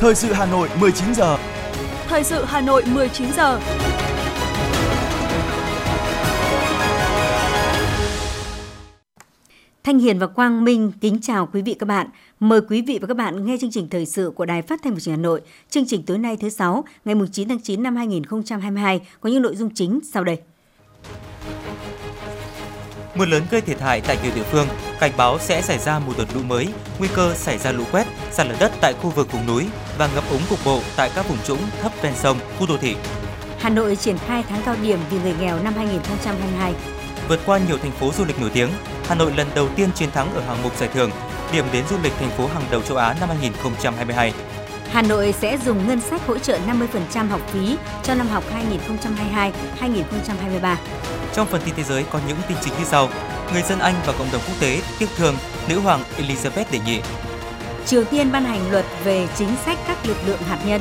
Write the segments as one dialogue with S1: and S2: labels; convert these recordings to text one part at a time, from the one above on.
S1: Thời sự Hà Nội 19 giờ.
S2: Thời sự Hà Nội 19 giờ.
S3: Thanh Hiền và Quang Minh kính chào quý vị các bạn. Mời quý vị và các bạn nghe chương trình thời sự của Đài Phát thanh và Truyền hình Hà Nội. Chương trình tối nay thứ sáu, ngày 9 tháng 9 năm 2022 có những nội dung chính sau đây.
S4: Mưa lớn gây thiệt hại tại nhiều địa phương, cảnh báo sẽ xảy ra một đợt lũ mới, nguy cơ xảy ra lũ quét, sạt lở đất tại khu vực vùng núi và ngập úng cục bộ tại các vùng trũng thấp ven sông, khu đô thị.
S3: Hà Nội triển khai tháng cao điểm vì người nghèo năm 2022.
S4: Vượt qua nhiều thành phố du lịch nổi tiếng, Hà Nội lần đầu tiên chiến thắng ở hạng mục giải thưởng điểm đến du lịch thành phố hàng đầu châu Á năm 2022.
S3: Hà Nội sẽ dùng ngân sách hỗ trợ 50% học phí cho năm học 2022-2023.
S4: Trong phần tin thế giới có những tin chính như sau. Người dân Anh và cộng đồng quốc tế tiếc thương nữ hoàng Elizabeth đệ nhị.
S3: Triều Tiên ban hành luật về chính sách các lực lượng hạt nhân.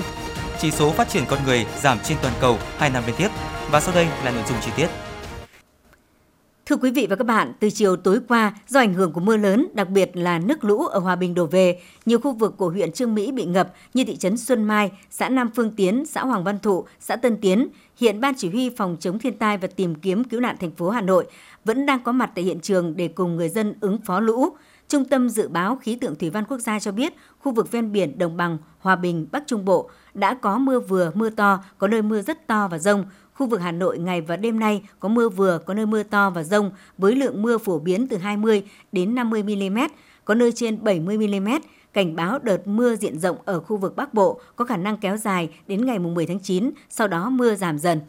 S4: Chỉ số phát triển con người giảm trên toàn cầu 2 năm liên tiếp. Và sau đây là nội dung chi tiết.
S3: Thưa quý vị và các bạn, từ chiều tối qua, do ảnh hưởng của mưa lớn, đặc biệt là nước lũ ở Hòa Bình đổ về, nhiều khu vực của huyện Trương Mỹ bị ngập như thị trấn Xuân Mai, xã Nam Phương Tiến, xã Hoàng Văn Thụ, xã Tân Tiến. Hiện Ban Chỉ huy Phòng chống thiên tai và tìm kiếm cứu nạn thành phố Hà Nội vẫn đang có mặt tại hiện trường để cùng người dân ứng phó lũ. Trung tâm Dự báo Khí tượng Thủy văn Quốc gia cho biết, khu vực ven biển Đồng bằng, Hòa Bình, Bắc Trung Bộ đã có mưa vừa, mưa to, có nơi mưa rất to và rông. Khu vực Hà Nội ngày và đêm nay có mưa vừa, có nơi mưa to và rông với lượng mưa phổ biến từ 20 đến 50 mm, có nơi trên 70 mm. Cảnh báo đợt mưa diện rộng ở khu vực Bắc Bộ có khả năng kéo dài đến ngày 10 tháng 9, sau đó mưa giảm dần.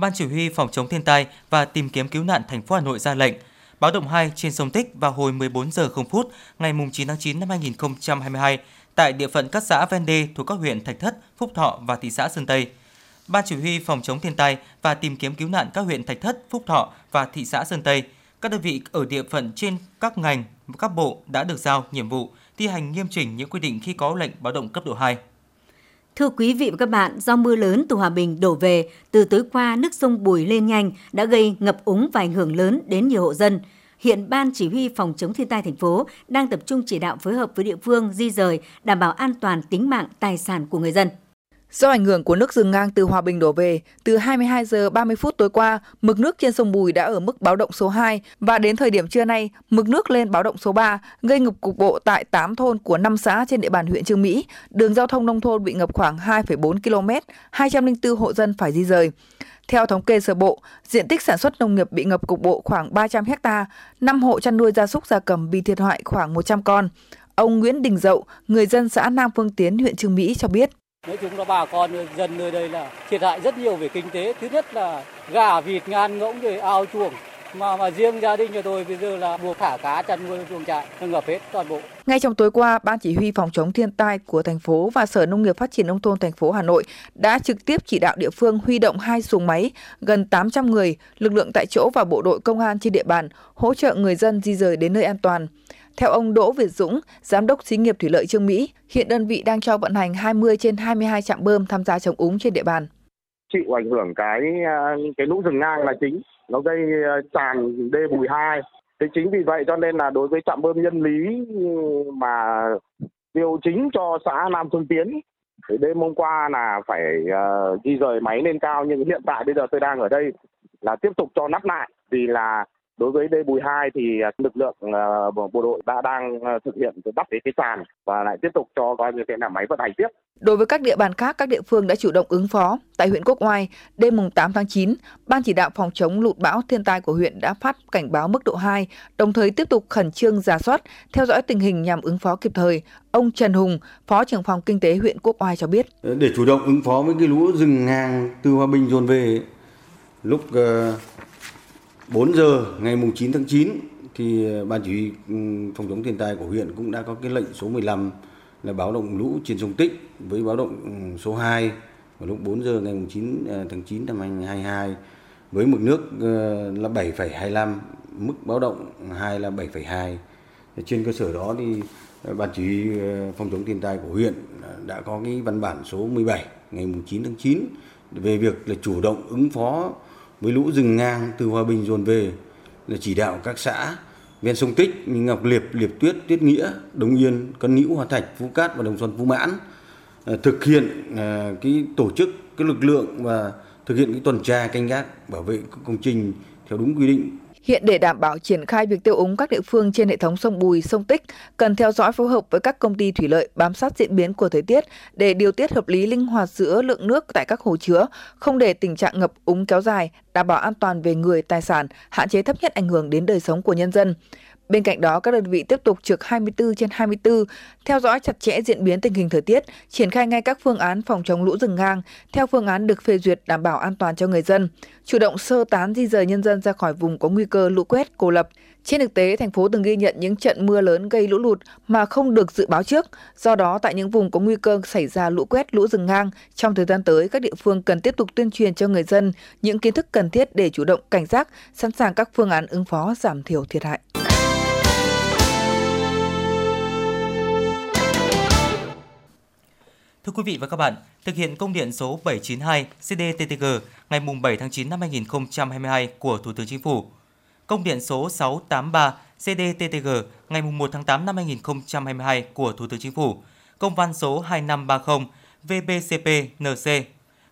S4: Ban Chỉ huy Phòng chống thiên tai và tìm kiếm cứu nạn thành phố Hà Nội ra lệnh báo động 2 trên sông Tích vào hồi 14 giờ 0 phút ngày 9 tháng 9 năm 2022 tại địa phận các xã ven đê thuộc các huyện Thạch Thất, Phúc Thọ và thị xã Sơn Tây. Ban Chỉ huy Phòng chống thiên tai và tìm kiếm cứu nạn các huyện Thạch Thất, Phúc Thọ và thị xã Sơn Tây, các đơn vị ở địa phận trên các ngành, các bộ đã được giao nhiệm vụ thi hành nghiêm chỉnh những quy định khi có lệnh báo động cấp độ 2.
S3: Thưa quý vị và các bạn, do mưa lớn từ Hòa Bình đổ về, từ tối qua nước sông Bùi lên nhanh đã gây ngập úng và ảnh hưởng lớn đến nhiều hộ dân. Hiện Ban Chỉ huy Phòng chống thiên tai thành phố đang tập trung chỉ đạo phối hợp với địa phương di rời, đảm bảo an toàn tính mạng, tài sản của người dân.
S5: Do ảnh hưởng của nước dừng ngang từ Hòa Bình đổ về, từ 22 giờ 30 phút tối qua, mực nước trên sông Bùi đã ở mức báo động số 2 và đến thời điểm trưa nay, mực nước lên báo động số 3, gây ngập cục bộ tại 8 thôn của 5 xã trên địa bàn huyện Trương Mỹ. Đường giao thông nông thôn bị ngập khoảng 2,4 km, 204 hộ dân phải di rời. Theo thống kê sơ bộ, diện tích sản xuất nông nghiệp bị ngập cục bộ khoảng 300 ha, 5 hộ chăn nuôi gia súc gia cầm bị thiệt hại khoảng 100 con. Ông Nguyễn Đình Dậu, người dân xã Nam Phương Tiến, huyện Trương Mỹ cho biết.
S6: Nói chung là bà con dân nơi đây là thiệt hại rất nhiều về kinh tế. Thứ nhất là gà, vịt, ngan ngỗng rồi ao chuồng. Mà mà riêng gia đình nhà tôi bây giờ là buộc thả cá chăn nuôi chuồng trại, nó ngập hết toàn bộ.
S5: Ngay trong tối qua, Ban Chỉ huy Phòng chống thiên tai của thành phố và Sở Nông nghiệp Phát triển Nông thôn thành phố Hà Nội đã trực tiếp chỉ đạo địa phương huy động hai xuồng máy, gần 800 người, lực lượng tại chỗ và bộ đội công an trên địa bàn hỗ trợ người dân di rời đến nơi an toàn. Theo ông Đỗ Việt Dũng, Giám đốc xí nghiệp Thủy lợi Trương Mỹ, hiện đơn vị đang cho vận hành 20 trên 22 trạm bơm tham gia chống úng trên địa bàn.
S7: Chịu ảnh hưởng cái à, cái lũ rừng ngang là chính, nó gây à, tràn đê bùi 2. Thế chính vì vậy cho nên là đối với trạm bơm nhân lý mà điều chính cho xã Nam Phương Tiến thì đêm hôm qua là phải uh, di rời máy lên cao nhưng hiện tại bây giờ tôi đang ở đây là tiếp tục cho nắp lại vì là đối với đê bùi 2 thì lực lượng uh, bộ đội đã đang uh, thực hiện đắp cái cái tràn và lại tiếp tục cho coi như thế là máy vận hành tiếp.
S5: Đối với các địa bàn khác, các địa phương đã chủ động ứng phó. Tại huyện Quốc Oai, đêm mùng 8 tháng 9, Ban chỉ đạo phòng chống lụt bão thiên tai của huyện đã phát cảnh báo mức độ 2, đồng thời tiếp tục khẩn trương giả soát, theo dõi tình hình nhằm ứng phó kịp thời. Ông Trần Hùng, Phó trưởng phòng kinh tế huyện Quốc Oai cho biết.
S8: Để chủ động ứng phó với cái lũ rừng ngang từ Hòa Bình dồn về lúc uh, 4 giờ ngày mùng 9 tháng 9 thì ờ, ban chỉ huy ừ, phòng chống thiên tai của huyện cũng đã có cái lệnh số 15 là báo động lũ trên sông Tích với báo động ừ, số 2 vào lúc 4 giờ ngày 9 ờ, tháng 9 năm 2022 với mực nước ờ, là 7,25, mức báo động 2 là 7,2. Trên cơ sở đó thì ban chỉ huy phòng chống thiên tai của huyện đã có cái văn bản số 17 ngày 9 tháng 9 về việc là chủ động ứng phó với lũ rừng ngang từ Hòa Bình dồn về là chỉ đạo các xã ven sông Tích như Ngọc Liệp, Liệp Tuyết, Tuyết Nghĩa, Đông Yên, Cân Nữu, Hòa Thạch, Phú Cát và Đồng Xuân, Phú Mãn à, thực hiện à, cái tổ chức cái lực lượng và thực hiện cái tuần tra canh gác bảo vệ công trình theo đúng quy định.
S5: Hiện để đảm bảo triển khai việc tiêu úng các địa phương trên hệ thống sông Bùi, sông Tích, cần theo dõi phối hợp với các công ty thủy lợi bám sát diễn biến của thời tiết để điều tiết hợp lý linh hoạt giữa lượng nước tại các hồ chứa, không để tình trạng ngập úng kéo dài, đảm bảo an toàn về người, tài sản, hạn chế thấp nhất ảnh hưởng đến đời sống của nhân dân. Bên cạnh đó, các đơn vị tiếp tục trực 24 trên 24, theo dõi chặt chẽ diễn biến tình hình thời tiết, triển khai ngay các phương án phòng chống lũ rừng ngang, theo phương án được phê duyệt đảm bảo an toàn cho người dân, chủ động sơ tán di rời nhân dân ra khỏi vùng có nguy cơ lũ quét, cô lập. Trên thực tế, thành phố từng ghi nhận những trận mưa lớn gây lũ lụt mà không được dự báo trước. Do đó, tại những vùng có nguy cơ xảy ra lũ quét, lũ rừng ngang, trong thời gian tới, các địa phương cần tiếp tục tuyên truyền cho người dân những kiến thức cần thiết để chủ động cảnh giác, sẵn sàng các phương án ứng phó giảm thiểu thiệt hại.
S4: Thưa quý vị và các bạn, thực hiện công điện số 792 CDTTG ngày 7 tháng 9 năm 2022 của Thủ tướng Chính phủ, công điện số 683 CDTTG ngày 1 tháng 8 năm 2022 của Thủ tướng Chính phủ, công văn số 2530 VBCP-NC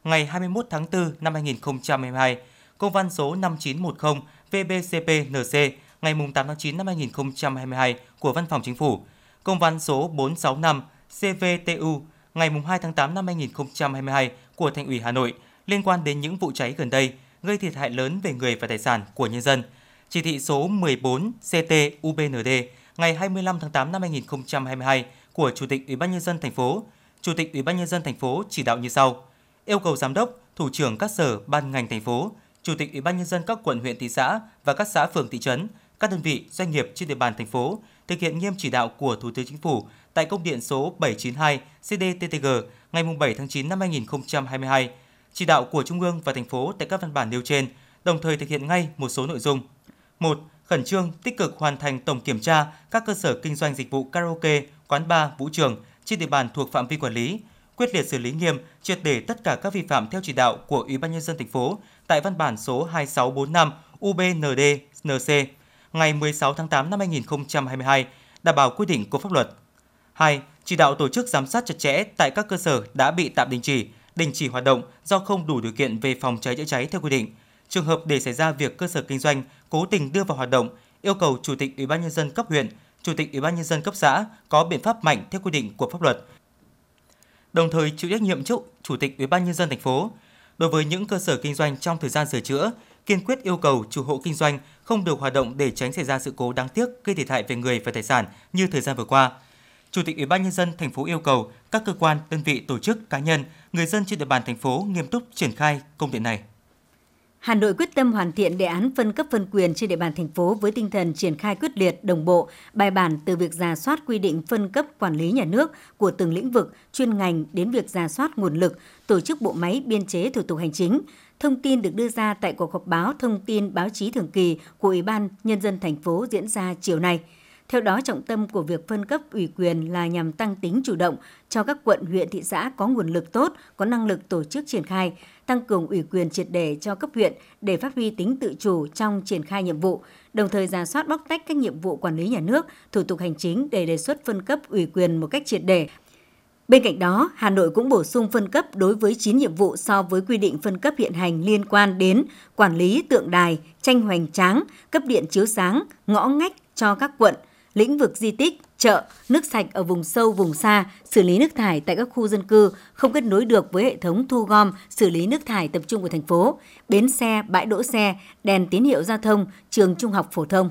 S4: ngày 21 tháng 4 năm 2022, công văn số 5910 VBCP-NC ngày 8 tháng 9 năm 2022 của Văn phòng Chính phủ, công văn số 465 CVTU ngày 2 tháng 8 năm 2022 của Thành ủy Hà Nội liên quan đến những vụ cháy gần đây gây thiệt hại lớn về người và tài sản của nhân dân. Chỉ thị số 14 CT-UBND ngày 25 tháng 8 năm 2022 của Chủ tịch Ủy ban nhân dân thành phố, Chủ tịch Ủy ban nhân dân thành phố chỉ đạo như sau: yêu cầu giám đốc, thủ trưởng các sở, ban ngành thành phố, Chủ tịch Ủy ban nhân dân các quận huyện thị xã và các xã phường thị trấn, các đơn vị doanh nghiệp trên địa bàn thành phố thực hiện nghiêm chỉ đạo của Thủ tướng Chính phủ tại công điện số 792 CDTTG ngày 7 tháng 9 năm 2022, chỉ đạo của Trung ương và thành phố tại các văn bản nêu trên, đồng thời thực hiện ngay một số nội dung. 1. Khẩn trương tích cực hoàn thành tổng kiểm tra các cơ sở kinh doanh dịch vụ karaoke, quán bar, vũ trường trên địa bàn thuộc phạm vi quản lý, quyết liệt xử lý nghiêm, triệt để tất cả các vi phạm theo chỉ đạo của Ủy ban nhân dân thành phố tại văn bản số 2645 UBND-NC ngày 16 tháng 8 năm 2022, đảm bảo quy định của pháp luật. 2. Chỉ đạo tổ chức giám sát chặt chẽ tại các cơ sở đã bị tạm đình chỉ, đình chỉ hoạt động do không đủ điều kiện về phòng cháy chữa cháy theo quy định. Trường hợp để xảy ra việc cơ sở kinh doanh cố tình đưa vào hoạt động, yêu cầu Chủ tịch Ủy ban nhân dân cấp huyện, Chủ tịch Ủy ban nhân dân cấp xã có biện pháp mạnh theo quy định của pháp luật. Đồng thời chịu trách nhiệm trước Chủ tịch Ủy ban nhân dân thành phố đối với những cơ sở kinh doanh trong thời gian sửa chữa, kiên quyết yêu cầu chủ hộ kinh doanh không được hoạt động để tránh xảy ra sự cố đáng tiếc gây thiệt hại về người và tài sản như thời gian vừa qua. Chủ tịch Ủy ban nhân dân thành phố yêu cầu các cơ quan, đơn vị, tổ chức, cá nhân, người dân trên địa bàn thành phố nghiêm túc triển khai công điện này.
S3: Hà Nội quyết tâm hoàn thiện đề án phân cấp phân quyền trên địa bàn thành phố với tinh thần triển khai quyết liệt, đồng bộ, bài bản từ việc giả soát quy định phân cấp quản lý nhà nước của từng lĩnh vực, chuyên ngành đến việc giả soát nguồn lực, tổ chức bộ máy biên chế thủ tục hành chính. Thông tin được đưa ra tại cuộc họp báo thông tin báo chí thường kỳ của Ủy ban Nhân dân thành phố diễn ra chiều nay – theo đó, trọng tâm của việc phân cấp ủy quyền là nhằm tăng tính chủ động cho các quận, huyện, thị xã có nguồn lực tốt, có năng lực tổ chức triển khai, tăng cường ủy quyền triệt đề cho cấp huyện để phát huy tính tự chủ trong triển khai nhiệm vụ, đồng thời giả soát bóc tách các nhiệm vụ quản lý nhà nước, thủ tục hành chính để đề xuất phân cấp ủy quyền một cách triệt đề. Bên cạnh đó, Hà Nội cũng bổ sung phân cấp đối với 9 nhiệm vụ so với quy định phân cấp hiện hành liên quan đến quản lý tượng đài, tranh hoành tráng, cấp điện chiếu sáng, ngõ ngách cho các quận, lĩnh vực di tích, chợ, nước sạch ở vùng sâu, vùng xa, xử lý nước thải tại các khu dân cư không kết nối được với hệ thống thu gom, xử lý nước thải tập trung của thành phố, bến xe, bãi đỗ xe, đèn tín hiệu giao thông, trường trung học phổ thông.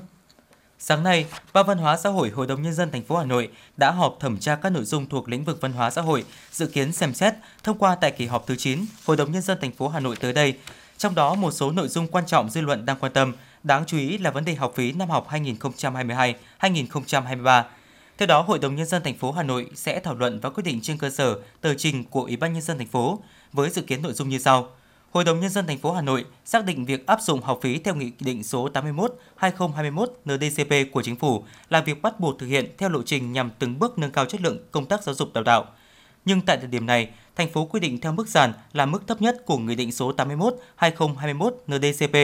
S4: Sáng nay, Ban Văn hóa xã hội Hội đồng nhân dân thành phố Hà Nội đã họp thẩm tra các nội dung thuộc lĩnh vực văn hóa xã hội, dự kiến xem xét thông qua tại kỳ họp thứ 9 Hội đồng nhân dân thành phố Hà Nội tới đây. Trong đó một số nội dung quan trọng dư luận đang quan tâm Đáng chú ý là vấn đề học phí năm học 2022-2023. Theo đó, Hội đồng nhân dân thành phố Hà Nội sẽ thảo luận và quyết định trên cơ sở tờ trình của Ủy ban nhân dân thành phố với dự kiến nội dung như sau. Hội đồng nhân dân thành phố Hà Nội xác định việc áp dụng học phí theo nghị định số 81/2021 NDCP của chính phủ là việc bắt buộc thực hiện theo lộ trình nhằm từng bước nâng cao chất lượng công tác giáo dục đào tạo. Nhưng tại thời điểm này, thành phố quy định theo mức sàn là mức thấp nhất của nghị định số 81/2021 NDCP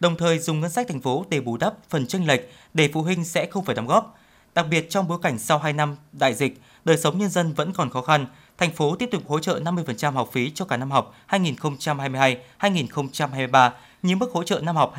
S4: đồng thời dùng ngân sách thành phố để bù đắp phần chênh lệch để phụ huynh sẽ không phải đóng góp. Đặc biệt trong bối cảnh sau 2 năm đại dịch, đời sống nhân dân vẫn còn khó khăn, thành phố tiếp tục hỗ trợ 50% học phí cho cả năm học 2022-2023 như mức hỗ trợ năm học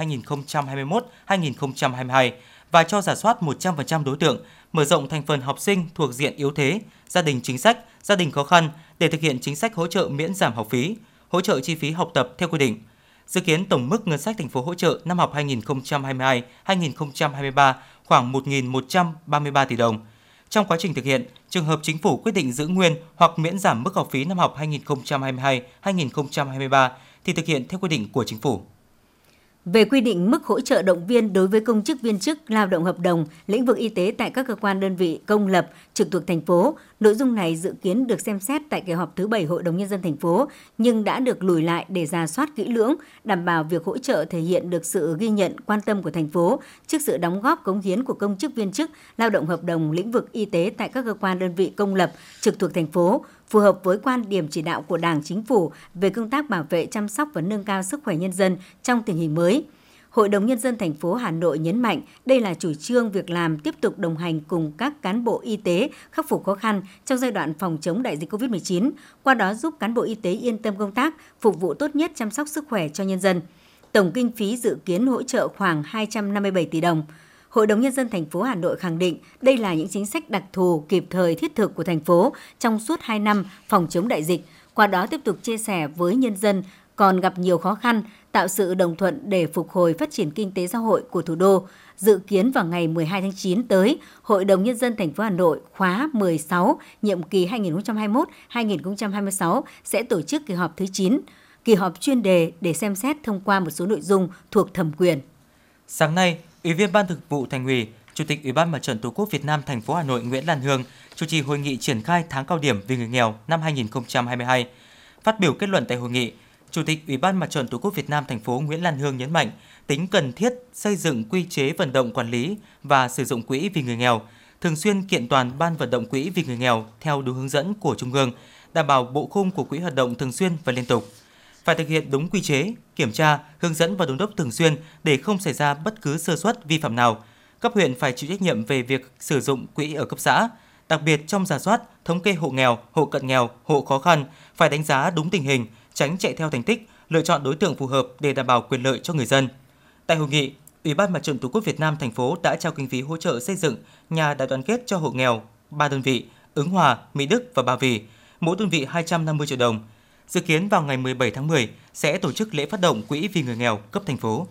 S4: 2021-2022 và cho giả soát 100% đối tượng, mở rộng thành phần học sinh thuộc diện yếu thế, gia đình chính sách, gia đình khó khăn để thực hiện chính sách hỗ trợ miễn giảm học phí, hỗ trợ chi phí học tập theo quy định. Dự kiến tổng mức ngân sách thành phố hỗ trợ năm học 2022-2023 khoảng 1.133 tỷ đồng. Trong quá trình thực hiện, trường hợp chính phủ quyết định giữ nguyên hoặc miễn giảm mức học phí năm học 2022-2023 thì thực hiện theo quy định của chính phủ
S3: về quy định mức hỗ trợ động viên đối với công chức viên chức lao động hợp đồng lĩnh vực y tế tại các cơ quan đơn vị công lập trực thuộc thành phố. Nội dung này dự kiến được xem xét tại kỳ họp thứ 7 Hội đồng nhân dân thành phố nhưng đã được lùi lại để ra soát kỹ lưỡng, đảm bảo việc hỗ trợ thể hiện được sự ghi nhận quan tâm của thành phố trước sự đóng góp cống hiến của công chức viên chức lao động hợp đồng lĩnh vực y tế tại các cơ quan đơn vị công lập trực thuộc thành phố phù hợp với quan điểm chỉ đạo của Đảng, Chính phủ về công tác bảo vệ, chăm sóc và nâng cao sức khỏe nhân dân trong tình hình mới. Hội đồng Nhân dân thành phố Hà Nội nhấn mạnh đây là chủ trương việc làm tiếp tục đồng hành cùng các cán bộ y tế khắc phục khó khăn trong giai đoạn phòng chống đại dịch COVID-19, qua đó giúp cán bộ y tế yên tâm công tác, phục vụ tốt nhất chăm sóc sức khỏe cho nhân dân. Tổng kinh phí dự kiến hỗ trợ khoảng 257 tỷ đồng. Hội đồng Nhân dân thành phố Hà Nội khẳng định đây là những chính sách đặc thù kịp thời thiết thực của thành phố trong suốt 2 năm phòng chống đại dịch, qua đó tiếp tục chia sẻ với nhân dân còn gặp nhiều khó khăn, tạo sự đồng thuận để phục hồi phát triển kinh tế xã hội của thủ đô. Dự kiến vào ngày 12 tháng 9 tới, Hội đồng Nhân dân thành phố Hà Nội khóa 16, nhiệm kỳ 2021-2026 sẽ tổ chức kỳ họp thứ 9, kỳ họp chuyên đề để xem xét thông qua một số nội dung thuộc thẩm quyền.
S4: Sáng nay, Ủy viên Ban thực vụ Thành ủy, Chủ tịch Ủy ban Mặt trận Tổ quốc Việt Nam thành phố Hà Nội Nguyễn Lan Hương chủ trì hội nghị triển khai tháng cao điểm vì người nghèo năm 2022. Phát biểu kết luận tại hội nghị, Chủ tịch Ủy ban Mặt trận Tổ quốc Việt Nam thành phố Nguyễn Lan Hương nhấn mạnh tính cần thiết xây dựng quy chế vận động quản lý và sử dụng quỹ vì người nghèo, thường xuyên kiện toàn ban vận động quỹ vì người nghèo theo đúng hướng dẫn của Trung ương, đảm bảo bộ khung của quỹ hoạt động thường xuyên và liên tục. Phải thực hiện đúng quy chế, kiểm tra, hướng dẫn và đôn đốc thường xuyên để không xảy ra bất cứ sơ suất vi phạm nào. Cấp huyện phải chịu trách nhiệm về việc sử dụng quỹ ở cấp xã, đặc biệt trong giả soát, thống kê hộ nghèo, hộ cận nghèo, hộ khó khăn phải đánh giá đúng tình hình, tránh chạy theo thành tích, lựa chọn đối tượng phù hợp để đảm bảo quyền lợi cho người dân. Tại hội nghị, Ủy ban Mặt trận Tổ quốc Việt Nam thành phố đã trao kinh phí hỗ trợ xây dựng nhà đại đoàn kết cho hộ nghèo ba đơn vị Ứng Hòa, Mỹ Đức và Ba Vì, mỗi đơn vị 250 triệu đồng. Dự kiến vào ngày 17 tháng 10 sẽ tổ chức lễ phát động quỹ vì người nghèo cấp thành phố.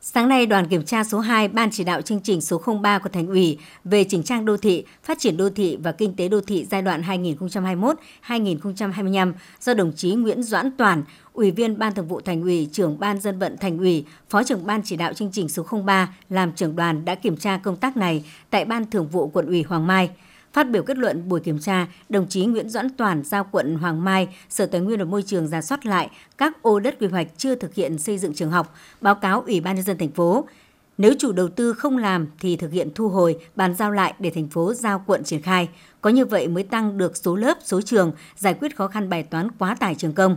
S3: Sáng nay, đoàn kiểm tra số 2 Ban chỉ đạo chương trình số 03 của Thành ủy về chỉnh trang đô thị, phát triển đô thị và kinh tế đô thị giai đoạn 2021-2025 do đồng chí Nguyễn Doãn Toàn, Ủy viên Ban Thường vụ Thành ủy, trưởng Ban dân vận Thành ủy, Phó trưởng Ban chỉ đạo chương trình số 03 làm trưởng đoàn đã kiểm tra công tác này tại Ban Thường vụ Quận ủy Hoàng Mai. Phát biểu kết luận buổi kiểm tra, đồng chí Nguyễn Doãn Toàn giao quận Hoàng Mai, Sở Tài nguyên và Môi trường ra soát lại các ô đất quy hoạch chưa thực hiện xây dựng trường học, báo cáo Ủy ban nhân dân thành phố. Nếu chủ đầu tư không làm thì thực hiện thu hồi, bàn giao lại để thành phố giao quận triển khai. Có như vậy mới tăng được số lớp, số trường, giải quyết khó khăn bài toán quá tải trường công.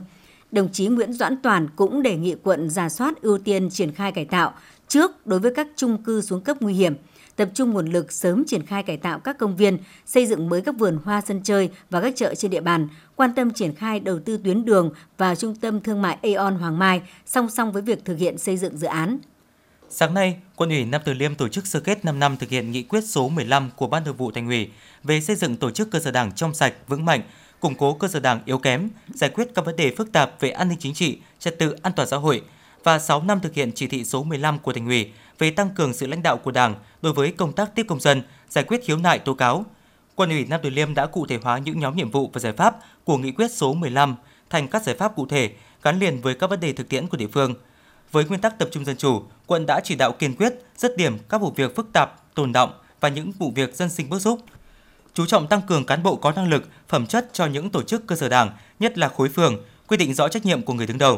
S3: Đồng chí Nguyễn Doãn Toàn cũng đề nghị quận giả soát ưu tiên triển khai cải tạo trước đối với các chung cư xuống cấp nguy hiểm – tập trung nguồn lực sớm triển khai cải tạo các công viên, xây dựng mới các vườn hoa sân chơi và các chợ trên địa bàn, quan tâm triển khai đầu tư tuyến đường và trung tâm thương mại Aeon Hoàng Mai song song với việc thực hiện xây dựng dự án.
S4: Sáng nay, Quân ủy Nam Từ Liêm tổ chức sơ kết 5 năm thực hiện nghị quyết số 15 của Ban Thường vụ Thành ủy về xây dựng tổ chức cơ sở Đảng trong sạch, vững mạnh, củng cố cơ sở Đảng yếu kém, giải quyết các vấn đề phức tạp về an ninh chính trị, trật tự an toàn xã hội và 6 năm thực hiện chỉ thị số 15 của Thành ủy về tăng cường sự lãnh đạo của Đảng đối với công tác tiếp công dân, giải quyết khiếu nại tố cáo. Quân ủy Nam Từ Liêm đã cụ thể hóa những nhóm nhiệm vụ và giải pháp của nghị quyết số 15 thành các giải pháp cụ thể gắn liền với các vấn đề thực tiễn của địa phương. Với nguyên tắc tập trung dân chủ, quận đã chỉ đạo kiên quyết, dứt điểm các vụ việc phức tạp, tồn động và những vụ việc dân sinh bức xúc. Chú trọng tăng cường cán bộ có năng lực, phẩm chất cho những tổ chức cơ sở đảng, nhất là khối phường, quy định rõ trách nhiệm của người đứng đầu.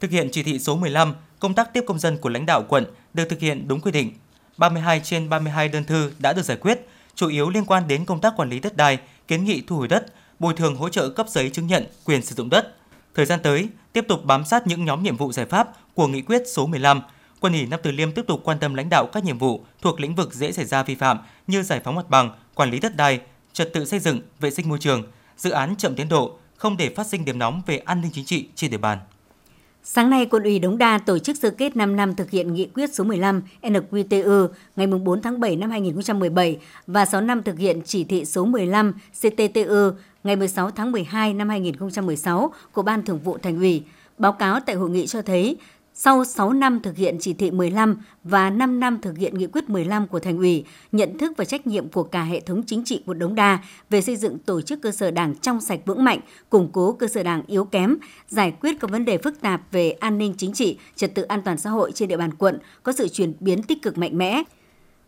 S4: Thực hiện chỉ thị số 15, công tác tiếp công dân của lãnh đạo quận được thực hiện đúng quy định. 32 trên 32 đơn thư đã được giải quyết, chủ yếu liên quan đến công tác quản lý đất đai, kiến nghị thu hồi đất, bồi thường hỗ trợ cấp giấy chứng nhận quyền sử dụng đất. Thời gian tới, tiếp tục bám sát những nhóm nhiệm vụ giải pháp của nghị quyết số 15, Quân ủy Nam Từ Liêm tiếp tục quan tâm lãnh đạo các nhiệm vụ thuộc lĩnh vực dễ xảy ra vi phạm như giải phóng mặt bằng, quản lý đất đai, trật tự xây dựng, vệ sinh môi trường, dự án chậm tiến độ, không để phát sinh điểm nóng về an ninh chính trị trên địa bàn.
S3: Sáng nay, quân ủy Đống Đa tổ chức sơ kết 5 năm thực hiện nghị quyết số 15 NQTU ngày 4 tháng 7 năm 2017 và 6 năm thực hiện chỉ thị số 15 CTTU ngày 16 tháng 12 năm 2016 của Ban Thường vụ Thành ủy. Báo cáo tại hội nghị cho thấy, sau 6 năm thực hiện chỉ thị 15 và 5 năm thực hiện nghị quyết 15 của Thành ủy, nhận thức và trách nhiệm của cả hệ thống chính trị quận Đống Đa về xây dựng tổ chức cơ sở đảng trong sạch vững mạnh, củng cố cơ sở đảng yếu kém, giải quyết các vấn đề phức tạp về an ninh chính trị, trật tự an toàn xã hội trên địa bàn quận có sự chuyển biến tích cực mạnh mẽ.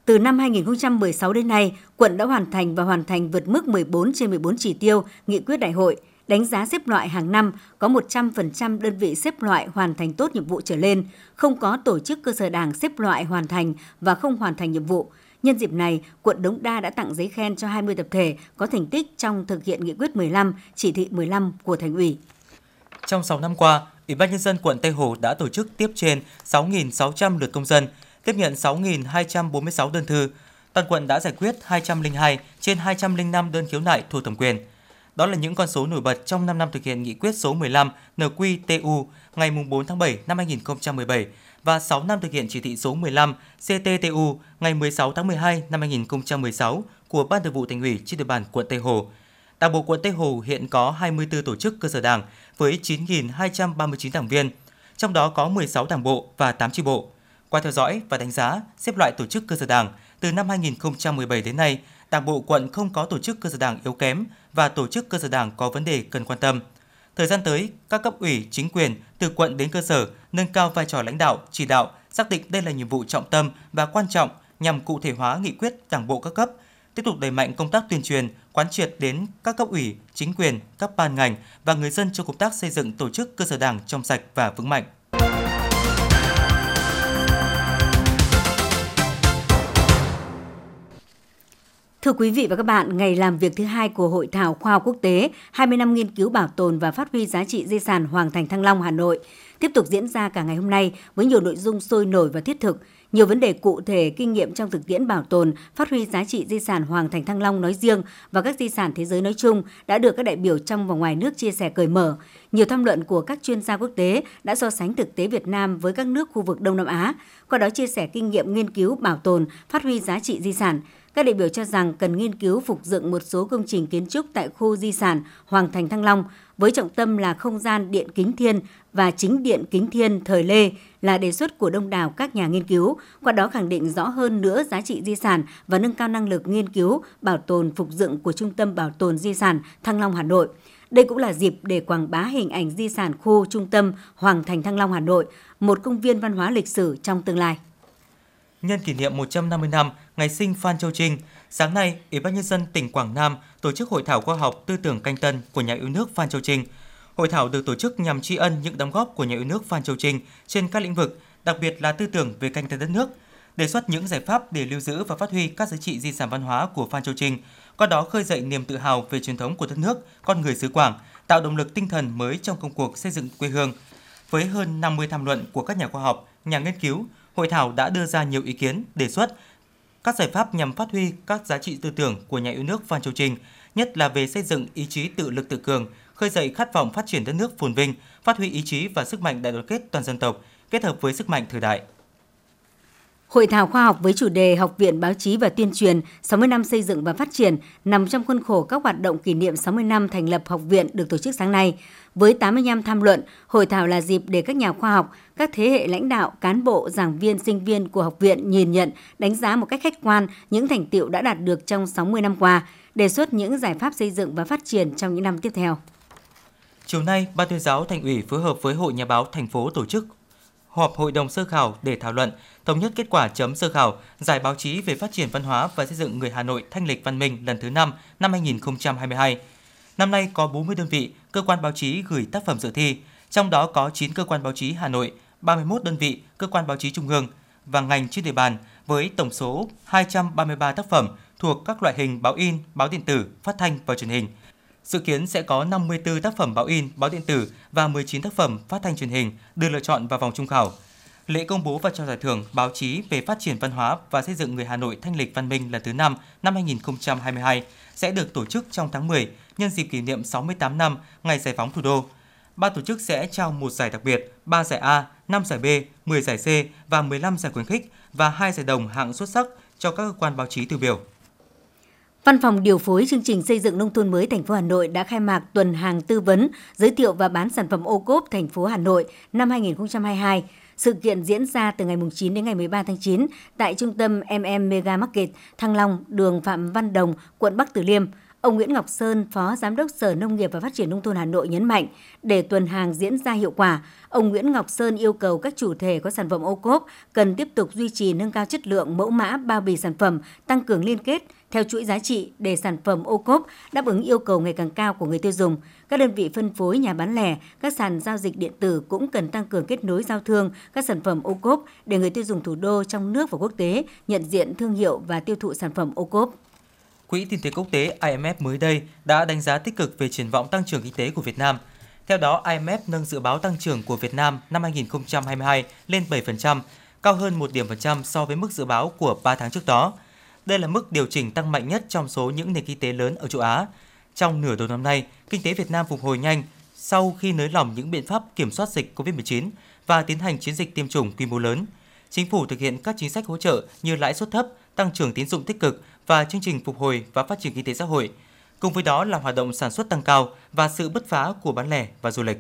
S3: Từ năm 2016 đến nay, quận đã hoàn thành và hoàn thành vượt mức 14 trên 14 chỉ tiêu nghị quyết đại hội – đánh giá xếp loại hàng năm có 100% đơn vị xếp loại hoàn thành tốt nhiệm vụ trở lên, không có tổ chức cơ sở đảng xếp loại hoàn thành và không hoàn thành nhiệm vụ. Nhân dịp này, quận Đống Đa đã tặng giấy khen cho 20 tập thể có thành tích trong thực hiện nghị quyết 15, chỉ thị 15 của Thành ủy.
S4: Trong 6 năm qua, Ủy ban nhân dân quận Tây Hồ đã tổ chức tiếp trên 6.600 lượt công dân, tiếp nhận 6.246 đơn thư. Toàn quận đã giải quyết 202 trên 205 đơn khiếu nại thuộc thẩm quyền. Đó là những con số nổi bật trong 5 năm thực hiện nghị quyết số 15 NQTU ngày 4 tháng 7 năm 2017 và 6 năm thực hiện chỉ thị số 15 CTTU ngày 16 tháng 12 năm 2016 của Ban Thường vụ Thành ủy trên địa bàn quận Tây Hồ. Đảng bộ quận Tây Hồ hiện có 24 tổ chức cơ sở đảng với 9.239 đảng viên, trong đó có 16 đảng bộ và 8 chi bộ. Qua theo dõi và đánh giá, xếp loại tổ chức cơ sở đảng, từ năm 2017 đến nay, Đảng bộ quận không có tổ chức cơ sở đảng yếu kém và tổ chức cơ sở đảng có vấn đề cần quan tâm. Thời gian tới, các cấp ủy, chính quyền từ quận đến cơ sở nâng cao vai trò lãnh đạo, chỉ đạo, xác định đây là nhiệm vụ trọng tâm và quan trọng nhằm cụ thể hóa nghị quyết Đảng bộ các cấp, tiếp tục đẩy mạnh công tác tuyên truyền, quán triệt đến các cấp ủy, chính quyền, các ban ngành và người dân trong công tác xây dựng tổ chức cơ sở đảng trong sạch và vững mạnh.
S3: Thưa quý vị và các bạn, ngày làm việc thứ hai của Hội thảo khoa học quốc tế 20 năm nghiên cứu bảo tồn và phát huy giá trị di sản Hoàng Thành Thăng Long Hà Nội tiếp tục diễn ra cả ngày hôm nay với nhiều nội dung sôi nổi và thiết thực, nhiều vấn đề cụ thể, kinh nghiệm trong thực tiễn bảo tồn, phát huy giá trị di sản Hoàng Thành Thăng Long nói riêng và các di sản thế giới nói chung đã được các đại biểu trong và ngoài nước chia sẻ cởi mở. Nhiều tham luận của các chuyên gia quốc tế đã so sánh thực tế Việt Nam với các nước khu vực Đông Nam Á, qua đó chia sẻ kinh nghiệm nghiên cứu, bảo tồn, phát huy giá trị di sản, các đại biểu cho rằng cần nghiên cứu phục dựng một số công trình kiến trúc tại khu di sản Hoàng Thành Thăng Long với trọng tâm là không gian điện kính thiên và chính điện kính thiên thời Lê là đề xuất của đông đảo các nhà nghiên cứu, qua đó khẳng định rõ hơn nữa giá trị di sản và nâng cao năng lực nghiên cứu, bảo tồn phục dựng của Trung tâm Bảo tồn Di sản Thăng Long Hà Nội. Đây cũng là dịp để quảng bá hình ảnh di sản khu trung tâm Hoàng Thành Thăng Long Hà Nội, một công viên văn hóa lịch sử trong tương lai.
S4: Nhân kỷ niệm 150 năm ngày sinh Phan Châu Trinh, sáng nay, Ủy ban nhân dân tỉnh Quảng Nam tổ chức hội thảo khoa học tư tưởng canh tân của nhà yêu nước Phan Châu Trinh. Hội thảo được tổ chức nhằm tri ân những đóng góp của nhà yêu nước Phan Châu Trinh trên các lĩnh vực, đặc biệt là tư tưởng về canh tân đất nước, đề xuất những giải pháp để lưu giữ và phát huy các giá trị di sản văn hóa của Phan Châu Trinh, qua đó khơi dậy niềm tự hào về truyền thống của đất nước, con người xứ Quảng, tạo động lực tinh thần mới trong công cuộc xây dựng quê hương. Với hơn 50 tham luận của các nhà khoa học, nhà nghiên cứu, hội thảo đã đưa ra nhiều ý kiến, đề xuất các giải pháp nhằm phát huy các giá trị tư tưởng của nhà yêu nước Phan Châu Trinh, nhất là về xây dựng ý chí tự lực tự cường, khơi dậy khát vọng phát triển đất nước phồn vinh, phát huy ý chí và sức mạnh đại đoàn kết toàn dân tộc, kết hợp với sức mạnh thời đại.
S3: Hội thảo khoa học với chủ đề Học viện Báo chí và Tuyên truyền 60 năm xây dựng và phát triển nằm trong khuôn khổ các hoạt động kỷ niệm 60 năm thành lập học viện được tổ chức sáng nay. Với 85 tham luận, hội thảo là dịp để các nhà khoa học, các thế hệ lãnh đạo, cán bộ, giảng viên, sinh viên của học viện nhìn nhận, đánh giá một cách khách quan những thành tiệu đã đạt được trong 60 năm qua, đề xuất những giải pháp xây dựng và phát triển trong những năm tiếp theo.
S4: Chiều nay, Ban tuyên giáo Thành ủy phối hợp với Hội Nhà báo thành phố tổ chức họp hội đồng sơ khảo để thảo luận, thống nhất kết quả chấm sơ khảo giải báo chí về phát triển văn hóa và xây dựng người Hà Nội thanh lịch văn minh lần thứ 5 năm 2022. Năm nay có 40 đơn vị, cơ quan báo chí gửi tác phẩm dự thi, trong đó có 9 cơ quan báo chí Hà Nội, 31 đơn vị, cơ quan báo chí trung ương và ngành trên địa bàn với tổng số 233 tác phẩm thuộc các loại hình báo in, báo điện tử, phát thanh và truyền hình. Dự kiến sẽ có 54 tác phẩm báo in, báo điện tử và 19 tác phẩm phát thanh truyền hình được lựa chọn vào vòng trung khảo. Lễ công bố và trao giải thưởng báo chí về phát triển văn hóa và xây dựng người Hà Nội thanh lịch văn minh lần thứ 5 năm 2022 sẽ được tổ chức trong tháng 10 nhân dịp kỷ niệm 68 năm ngày giải phóng thủ đô. Ban tổ chức sẽ trao một giải đặc biệt, 3 giải A, 5 giải B, 10 giải C và 15 giải khuyến khích và hai giải đồng hạng xuất sắc cho các cơ quan báo chí tiêu biểu.
S3: Văn phòng điều phối chương trình xây dựng nông thôn mới thành phố Hà Nội đã khai mạc tuần hàng tư vấn, giới thiệu và bán sản phẩm ô cốp thành phố Hà Nội năm 2022. Sự kiện diễn ra từ ngày 9 đến ngày 13 tháng 9 tại trung tâm MM Mega Market, Thăng Long, đường Phạm Văn Đồng, quận Bắc Từ Liêm. Ông Nguyễn Ngọc Sơn, Phó Giám đốc Sở Nông nghiệp và Phát triển Nông thôn Hà Nội nhấn mạnh, để tuần hàng diễn ra hiệu quả, ông Nguyễn Ngọc Sơn yêu cầu các chủ thể có sản phẩm ô cốp cần tiếp tục duy trì nâng cao chất lượng mẫu mã bao bì sản phẩm, tăng cường liên kết theo chuỗi giá trị để sản phẩm ô cốp đáp ứng yêu cầu ngày càng cao của người tiêu dùng. Các đơn vị phân phối, nhà bán lẻ, các sàn giao dịch điện tử cũng cần tăng cường kết nối giao thương các sản phẩm ô cốp để người tiêu dùng thủ đô trong nước và quốc tế nhận diện thương hiệu và tiêu thụ sản phẩm ô cốp.
S4: Quỹ tiền tệ quốc tế IMF mới đây đã đánh giá tích cực về triển vọng tăng trưởng kinh tế của Việt Nam. Theo đó, IMF nâng dự báo tăng trưởng của Việt Nam năm 2022 lên 7%, cao hơn 1 điểm phần trăm so với mức dự báo của 3 tháng trước đó. Đây là mức điều chỉnh tăng mạnh nhất trong số những nền kinh tế lớn ở châu Á. Trong nửa đầu năm nay, kinh tế Việt Nam phục hồi nhanh sau khi nới lỏng những biện pháp kiểm soát dịch COVID-19 và tiến hành chiến dịch tiêm chủng quy mô lớn. Chính phủ thực hiện các chính sách hỗ trợ như lãi suất thấp, tăng trưởng tín dụng tích cực và chương trình phục hồi và phát triển kinh tế xã hội. Cùng với đó là hoạt động sản xuất tăng cao và sự bứt phá của bán lẻ và du lịch.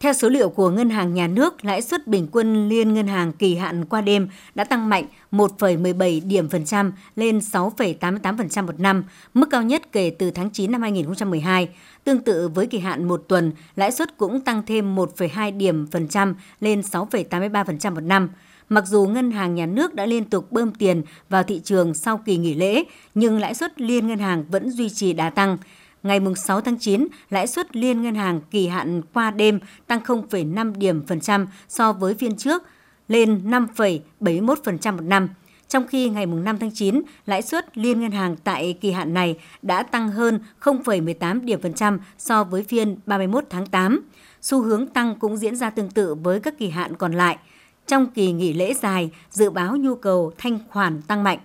S3: Theo số liệu của Ngân hàng Nhà nước, lãi suất bình quân liên ngân hàng kỳ hạn qua đêm đã tăng mạnh 1,17 điểm phần trăm lên 6,88% một năm, mức cao nhất kể từ tháng 9 năm 2012. Tương tự với kỳ hạn một tuần, lãi suất cũng tăng thêm 1,2 điểm phần trăm lên 6,83% một năm. Mặc dù ngân hàng nhà nước đã liên tục bơm tiền vào thị trường sau kỳ nghỉ lễ, nhưng lãi suất liên ngân hàng vẫn duy trì đà tăng. Ngày 6 tháng 9, lãi suất liên ngân hàng kỳ hạn qua đêm tăng 0,5 điểm phần trăm so với phiên trước, lên 5,71% một năm. Trong khi ngày 5 tháng 9, lãi suất liên ngân hàng tại kỳ hạn này đã tăng hơn 0,18 điểm phần trăm so với phiên 31 tháng 8. Xu hướng tăng cũng diễn ra tương tự với các kỳ hạn còn lại. Trong kỳ nghỉ lễ dài, dự báo nhu cầu thanh khoản tăng mạnh.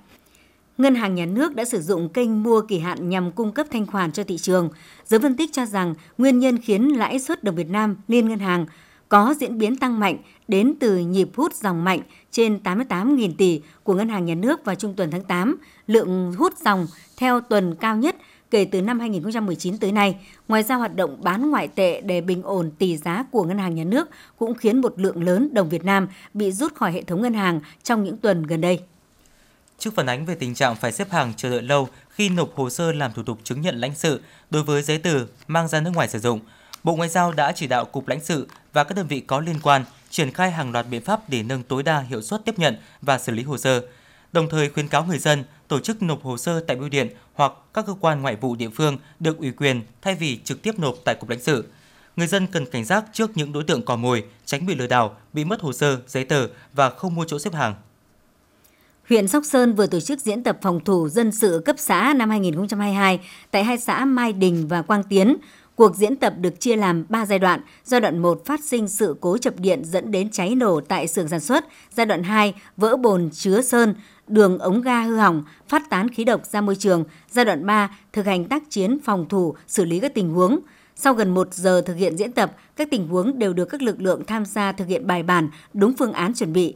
S3: Ngân hàng Nhà nước đã sử dụng kênh mua kỳ hạn nhằm cung cấp thanh khoản cho thị trường. Giới phân tích cho rằng nguyên nhân khiến lãi suất đồng Việt Nam liên ngân hàng có diễn biến tăng mạnh đến từ nhịp hút dòng mạnh trên 88.000 tỷ của Ngân hàng Nhà nước vào trung tuần tháng 8, lượng hút dòng theo tuần cao nhất kể từ năm 2019 tới nay. Ngoài ra hoạt động bán ngoại tệ để bình ổn tỷ giá của ngân hàng nhà nước cũng khiến một lượng lớn đồng Việt Nam bị rút khỏi hệ thống ngân hàng trong những tuần gần đây.
S4: Trước phản ánh về tình trạng phải xếp hàng chờ đợi lâu khi nộp hồ sơ làm thủ tục chứng nhận lãnh sự đối với giấy tờ mang ra nước ngoài sử dụng, Bộ Ngoại giao đã chỉ đạo Cục lãnh sự và các đơn vị có liên quan triển khai hàng loạt biện pháp để nâng tối đa hiệu suất tiếp nhận và xử lý hồ sơ, đồng thời khuyến cáo người dân tổ chức nộp hồ sơ tại bưu điện hoặc các cơ quan ngoại vụ địa phương được ủy quyền thay vì trực tiếp nộp tại cục lãnh sự. Người dân cần cảnh giác trước những đối tượng cò mồi, tránh bị lừa đảo, bị mất hồ sơ, giấy tờ và không mua chỗ xếp hàng.
S3: Huyện Sóc Sơn vừa tổ chức diễn tập phòng thủ dân sự cấp xã năm 2022 tại hai xã Mai Đình và Quang Tiến. Cuộc diễn tập được chia làm 3 giai đoạn. Giai đoạn 1 phát sinh sự cố chập điện dẫn đến cháy nổ tại xưởng sản xuất. Giai đoạn 2 vỡ bồn chứa sơn, đường ống ga hư hỏng, phát tán khí độc ra môi trường. Giai đoạn 3 thực hành tác chiến phòng thủ, xử lý các tình huống. Sau gần 1 giờ thực hiện diễn tập, các tình huống đều được các lực lượng tham gia thực hiện bài bản, đúng phương án chuẩn bị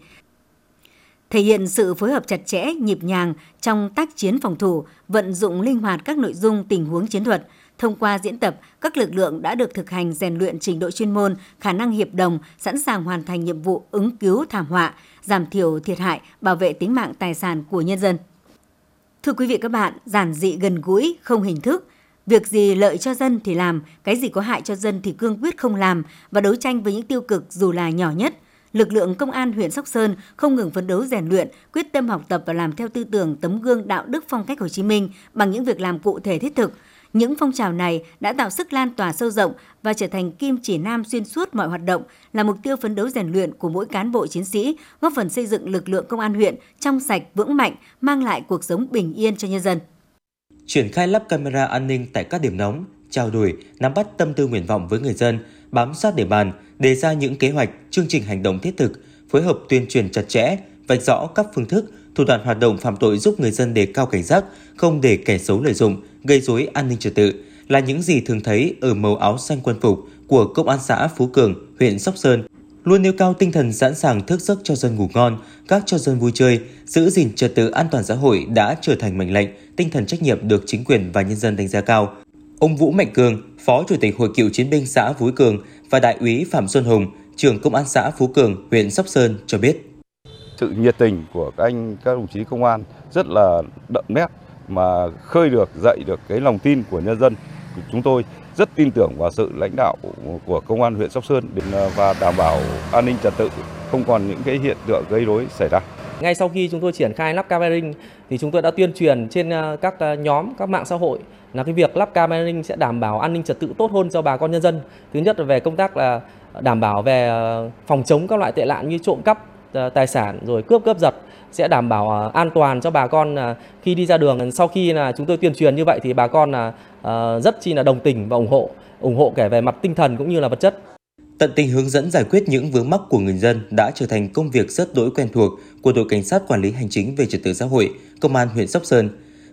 S3: thể hiện sự phối hợp chặt chẽ, nhịp nhàng trong tác chiến phòng thủ, vận dụng linh hoạt các nội dung tình huống chiến thuật. Thông qua diễn tập, các lực lượng đã được thực hành rèn luyện trình độ chuyên môn, khả năng hiệp đồng, sẵn sàng hoàn thành nhiệm vụ ứng cứu thảm họa, giảm thiểu thiệt hại, bảo vệ tính mạng tài sản của nhân dân. Thưa quý vị các bạn, giản dị gần gũi, không hình thức, Việc gì lợi cho dân thì làm, cái gì có hại cho dân thì cương quyết không làm và đấu tranh với những tiêu cực dù là nhỏ nhất – lực lượng công an huyện Sóc Sơn không ngừng phấn đấu rèn luyện, quyết tâm học tập và làm theo tư tưởng tấm gương đạo đức phong cách Hồ Chí Minh bằng những việc làm cụ thể thiết thực. Những phong trào này đã tạo sức lan tỏa sâu rộng và trở thành kim chỉ nam xuyên suốt mọi hoạt động, là mục tiêu phấn đấu rèn luyện của mỗi cán bộ chiến sĩ, góp phần xây dựng lực lượng công an huyện trong sạch, vững mạnh, mang lại cuộc sống bình yên cho nhân dân.
S4: Triển khai lắp camera an ninh tại các điểm nóng, trao đổi, nắm bắt tâm tư nguyện vọng với người dân, bám sát địa bàn, đề ra những kế hoạch, chương trình hành động thiết thực, phối hợp tuyên truyền chặt chẽ, vạch rõ các phương thức, thủ đoạn hoạt động phạm tội giúp người dân đề cao cảnh giác, không để kẻ xấu lợi dụng, gây rối an ninh trật tự là những gì thường thấy ở màu áo xanh quân phục của Công an xã Phú Cường, huyện Sóc Sơn. Luôn nêu cao tinh thần sẵn sàng thức giấc cho dân ngủ ngon, các cho dân vui chơi, giữ gìn trật tự an toàn xã hội đã trở thành mệnh lệnh, tinh thần trách nhiệm được chính quyền và nhân dân đánh giá cao. Ông Vũ Mạnh Cường, Phó Chủ tịch Hội cựu chiến binh xã Phú Cường và Đại úy Phạm Xuân Hùng, trưởng Công an xã Phú Cường, huyện Sóc Sơn cho biết.
S9: Sự nhiệt tình của các anh các đồng chí công an rất là đậm nét mà khơi được dậy được cái lòng tin của nhân dân. Chúng tôi rất tin tưởng vào sự lãnh đạo của công an huyện Sóc Sơn và đảm bảo an ninh trật tự, không còn những cái hiện tượng gây rối xảy ra.
S10: Ngay sau khi chúng tôi triển khai lắp camera thì chúng tôi đã tuyên truyền trên các nhóm, các mạng xã hội là cái việc lắp camera an ninh sẽ đảm bảo an ninh trật tự tốt hơn cho bà con nhân dân. Thứ nhất là về công tác là đảm bảo về ờ, phòng chống các loại tệ nạn như trộm cắp ờ, tài sản rồi cướp cướp giật sẽ đảm bảo ờ, an toàn cho bà con khi đi ra đường. Sau khi là chúng tôi tuyên truyền như vậy thì bà con là rất chi là đồng tình và ủng hộ, ủng hộ kể về mặt tinh thần cũng như là vật chất.
S4: Tận tình hướng dẫn giải quyết những vướng mắc của người dân đã trở thành công việc rất đỗi quen thuộc của đội cảnh sát quản lý hành chính về trật tự xã hội, công an huyện Sóc Sơn.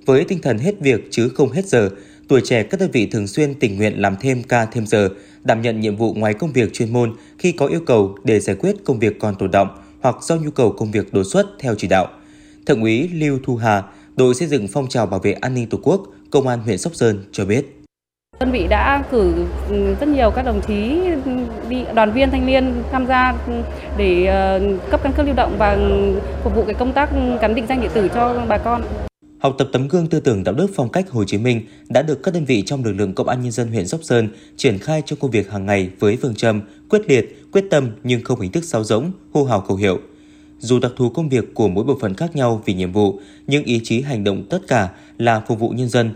S4: Với tinh thần hết việc chứ không hết giờ, tuổi trẻ các đơn vị thường xuyên tình nguyện làm thêm ca thêm giờ, đảm nhận nhiệm vụ ngoài công việc chuyên môn khi có yêu cầu để giải quyết công việc còn tồn động hoặc do nhu cầu công việc đột xuất theo chỉ đạo. Thượng úy Lưu Thu Hà, đội xây dựng phong trào bảo vệ an ninh Tổ quốc, Công an huyện Sóc Sơn cho biết.
S11: Đơn vị đã cử ừ, rất nhiều các đồng chí ừ, đi đoàn viên thanh niên tham gia ừ, để ờ, cấp căn cước lưu động và phục vụ cái công tác gắn định danh điện tử cho bà con.
S4: Học tập tấm gương tư tưởng đạo đức phong cách Hồ Chí Minh đã được các đơn vị trong lực lượng Công an Nhân dân huyện Sóc Sơn triển khai trong công việc hàng ngày với phương châm quyết liệt, quyết tâm nhưng không hình thức sáo rỗng, hô hào khẩu hiệu. Dù đặc thù công việc của mỗi bộ phận khác nhau vì nhiệm vụ, nhưng ý chí hành động tất cả là phục vụ nhân dân.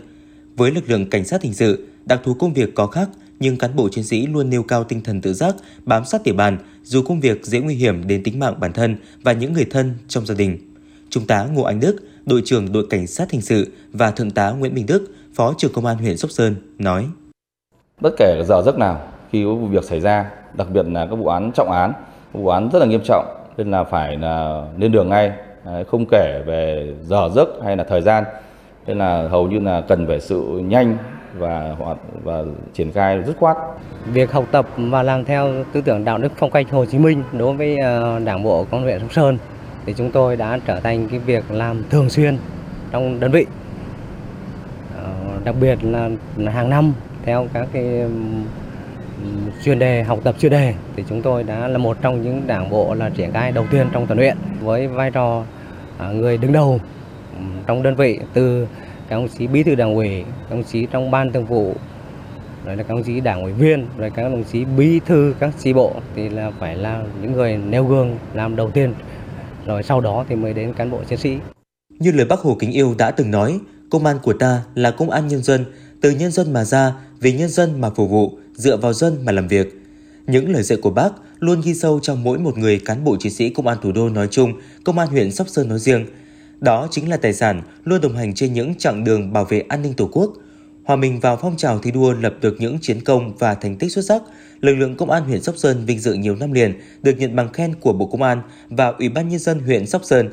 S4: Với lực lượng cảnh sát hình sự, đặc thù công việc có khác, nhưng cán bộ chiến sĩ luôn nêu cao tinh thần tự giác, bám sát địa bàn, dù công việc dễ nguy hiểm đến tính mạng bản thân và những người thân trong gia đình. Trung tá Ngô Anh Đức, đội trưởng đội cảnh sát hình sự và thượng tá Nguyễn Minh Đức, phó trưởng công an huyện Sóc Sơn nói:
S12: Bất kể giờ giấc nào khi có vụ việc xảy ra, đặc biệt là các vụ án trọng án, vụ án rất là nghiêm trọng nên là phải là lên đường ngay, không kể về giờ giấc hay là thời gian. Nên là hầu như là cần phải sự nhanh và hoạt và triển khai dứt khoát.
S13: Việc học tập và làm theo tư tưởng đạo đức phong cách Hồ Chí Minh đối với Đảng bộ công an huyện Sóc Sơn thì chúng tôi đã trở thành cái việc làm thường xuyên trong đơn vị. Ờ, đặc biệt là hàng năm theo các cái chuyên đề học tập chuyên đề thì chúng tôi đã là một trong những đảng bộ là triển khai đầu tiên trong toàn huyện với vai trò à, người đứng đầu trong đơn vị từ các đồng chí bí thư đảng ủy, các đồng chí trong ban thường vụ, rồi là các đồng chí đảng ủy viên, rồi các đồng chí bí thư các chi bộ thì là phải là những người nêu gương làm đầu tiên, rồi sau đó thì mới đến cán bộ chiến sĩ.
S4: Như lời Bác Hồ kính yêu đã từng nói, công an của ta là công an nhân dân, từ nhân dân mà ra, vì nhân dân mà phục vụ, dựa vào dân mà làm việc. Những lời dạy của bác luôn ghi sâu trong mỗi một người cán bộ chiến sĩ công an thủ đô nói chung, công an huyện Sóc Sơn nói riêng. Đó chính là tài sản luôn đồng hành trên những chặng đường bảo vệ an ninh Tổ quốc. Hòa mình vào phong trào thi đua lập được những chiến công và thành tích xuất sắc, lực lượng công an huyện Sóc Sơn vinh dự nhiều năm liền được nhận bằng khen của Bộ Công an và Ủy ban nhân dân huyện Sóc Sơn.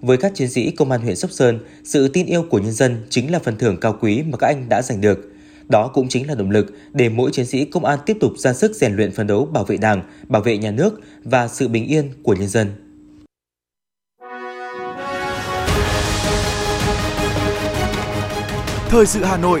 S4: Với các chiến sĩ công an huyện Sóc Sơn, sự tin yêu của nhân dân chính là phần thưởng cao quý mà các anh đã giành được. Đó cũng chính là động lực để mỗi chiến sĩ công an tiếp tục ra sức rèn luyện phấn đấu bảo vệ Đảng, bảo vệ nhà nước và sự bình yên của nhân dân.
S1: Thời sự Hà Nội,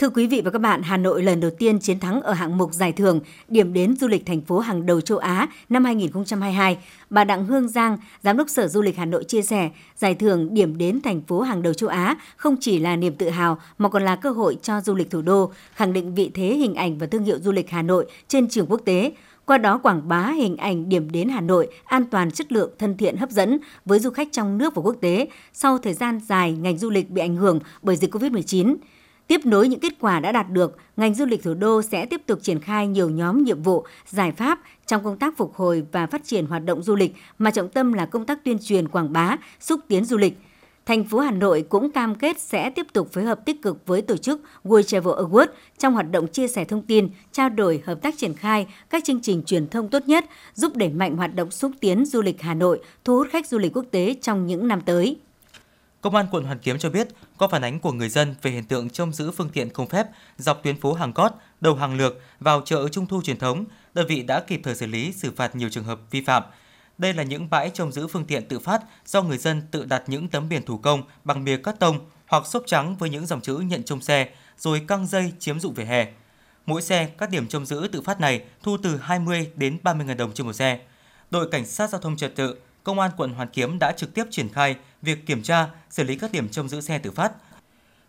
S3: Thưa quý vị và các bạn, Hà Nội lần đầu tiên chiến thắng ở hạng mục giải thưởng điểm đến du lịch thành phố hàng đầu châu Á năm 2022. Bà Đặng Hương Giang, Giám đốc Sở Du lịch Hà Nội chia sẻ, giải thưởng điểm đến thành phố hàng đầu châu Á không chỉ là niềm tự hào mà còn là cơ hội cho du lịch thủ đô khẳng định vị thế hình ảnh và thương hiệu du lịch Hà Nội trên trường quốc tế qua đó quảng bá hình ảnh điểm đến Hà Nội an toàn, chất lượng, thân thiện, hấp dẫn với du khách trong nước và quốc tế sau thời gian dài ngành du lịch bị ảnh hưởng bởi dịch Covid-19. Tiếp nối những kết quả đã đạt được, ngành du lịch thủ đô sẽ tiếp tục triển khai nhiều nhóm nhiệm vụ, giải pháp trong công tác phục hồi và phát triển hoạt động du lịch mà trọng tâm là công tác tuyên truyền quảng bá, xúc tiến du lịch. Thành phố Hà Nội cũng cam kết sẽ tiếp tục phối hợp tích cực với tổ chức World Travel Award trong hoạt động chia sẻ thông tin, trao đổi, hợp tác triển khai các chương trình truyền thông tốt nhất, giúp đẩy mạnh hoạt động xúc tiến du lịch Hà Nội, thu hút khách du lịch quốc tế trong những năm tới.
S4: Công an quận Hoàn Kiếm cho biết có phản ánh của người dân về hiện tượng trông giữ phương tiện không phép dọc tuyến phố Hàng Cót, đầu Hàng Lược vào chợ Trung thu truyền thống. Đơn vị đã kịp thời xử lý xử phạt nhiều trường hợp vi phạm. Đây là những bãi trông giữ phương tiện tự phát do người dân tự đặt những tấm biển thủ công bằng bìa cắt tông hoặc xốp trắng với những dòng chữ nhận trông xe rồi căng dây chiếm dụng vỉa hè. Mỗi xe, các điểm trông giữ tự phát này thu từ 20 đến 30 000 đồng trên một xe. Đội cảnh sát giao thông trật tự, Công an quận Hoàn Kiếm đã trực tiếp triển khai việc kiểm tra, xử lý các điểm trông giữ xe tự phát.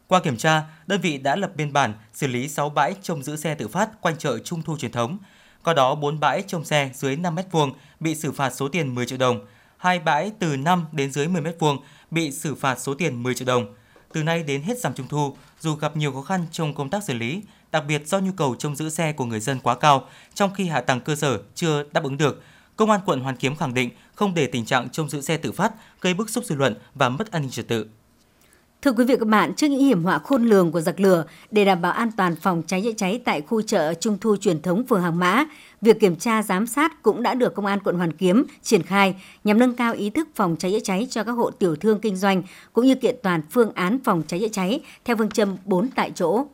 S4: Qua kiểm tra, đơn vị đã lập biên bản xử lý 6 bãi trông giữ xe tự phát quanh chợ Trung thu truyền thống. Có đó 4 bãi trông xe dưới 5 m2 bị xử phạt số tiền 10 triệu đồng, hai bãi từ 5 đến dưới 10 m2 bị xử phạt số tiền 10 triệu đồng. Từ nay đến hết giảm trung thu, dù gặp nhiều khó khăn trong công tác xử lý, đặc biệt do nhu cầu trông giữ xe của người dân quá cao, trong khi hạ tầng cơ sở chưa đáp ứng được, Công an quận Hoàn Kiếm khẳng định không để tình trạng trông giữ xe tự phát gây bức xúc dư luận và mất an ninh trật tự.
S3: Thưa quý vị và các bạn, trước những hiểm họa khôn lường của giặc lửa, để đảm bảo an toàn phòng cháy chữa cháy tại khu chợ Trung thu truyền thống phường Hàng Mã, việc kiểm tra giám sát cũng đã được Công an quận Hoàn Kiếm triển khai nhằm nâng cao ý thức phòng cháy chữa cháy cho các hộ tiểu thương kinh doanh cũng như kiện toàn phương án phòng cháy chữa cháy theo phương châm 4 tại chỗ.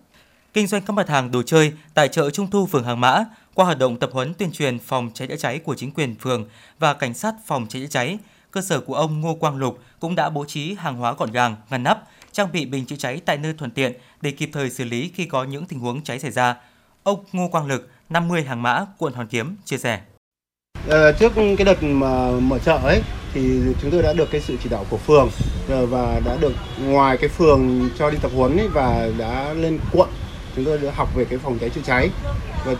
S4: Kinh doanh các mặt hàng đồ chơi tại chợ Trung thu phường Hàng Mã qua hoạt động tập huấn tuyên truyền phòng cháy chữa cháy của chính quyền phường và cảnh sát phòng cháy chữa cháy, cơ sở của ông Ngô Quang Lục cũng đã bố trí hàng hóa gọn gàng, ngăn nắp, trang bị bình chữa cháy tại nơi thuận tiện để kịp thời xử lý khi có những tình huống cháy xảy ra. Ông Ngô Quang Lực, 50 hàng mã, quận Hoàn Kiếm chia sẻ.
S14: À, trước cái đợt mà mở chợ ấy thì chúng tôi đã được cái sự chỉ đạo của phường ờ, và đã được ngoài cái phường cho đi tập huấn ấy và đã lên quận chúng tôi đã học về cái phòng cháy chữa cháy. Và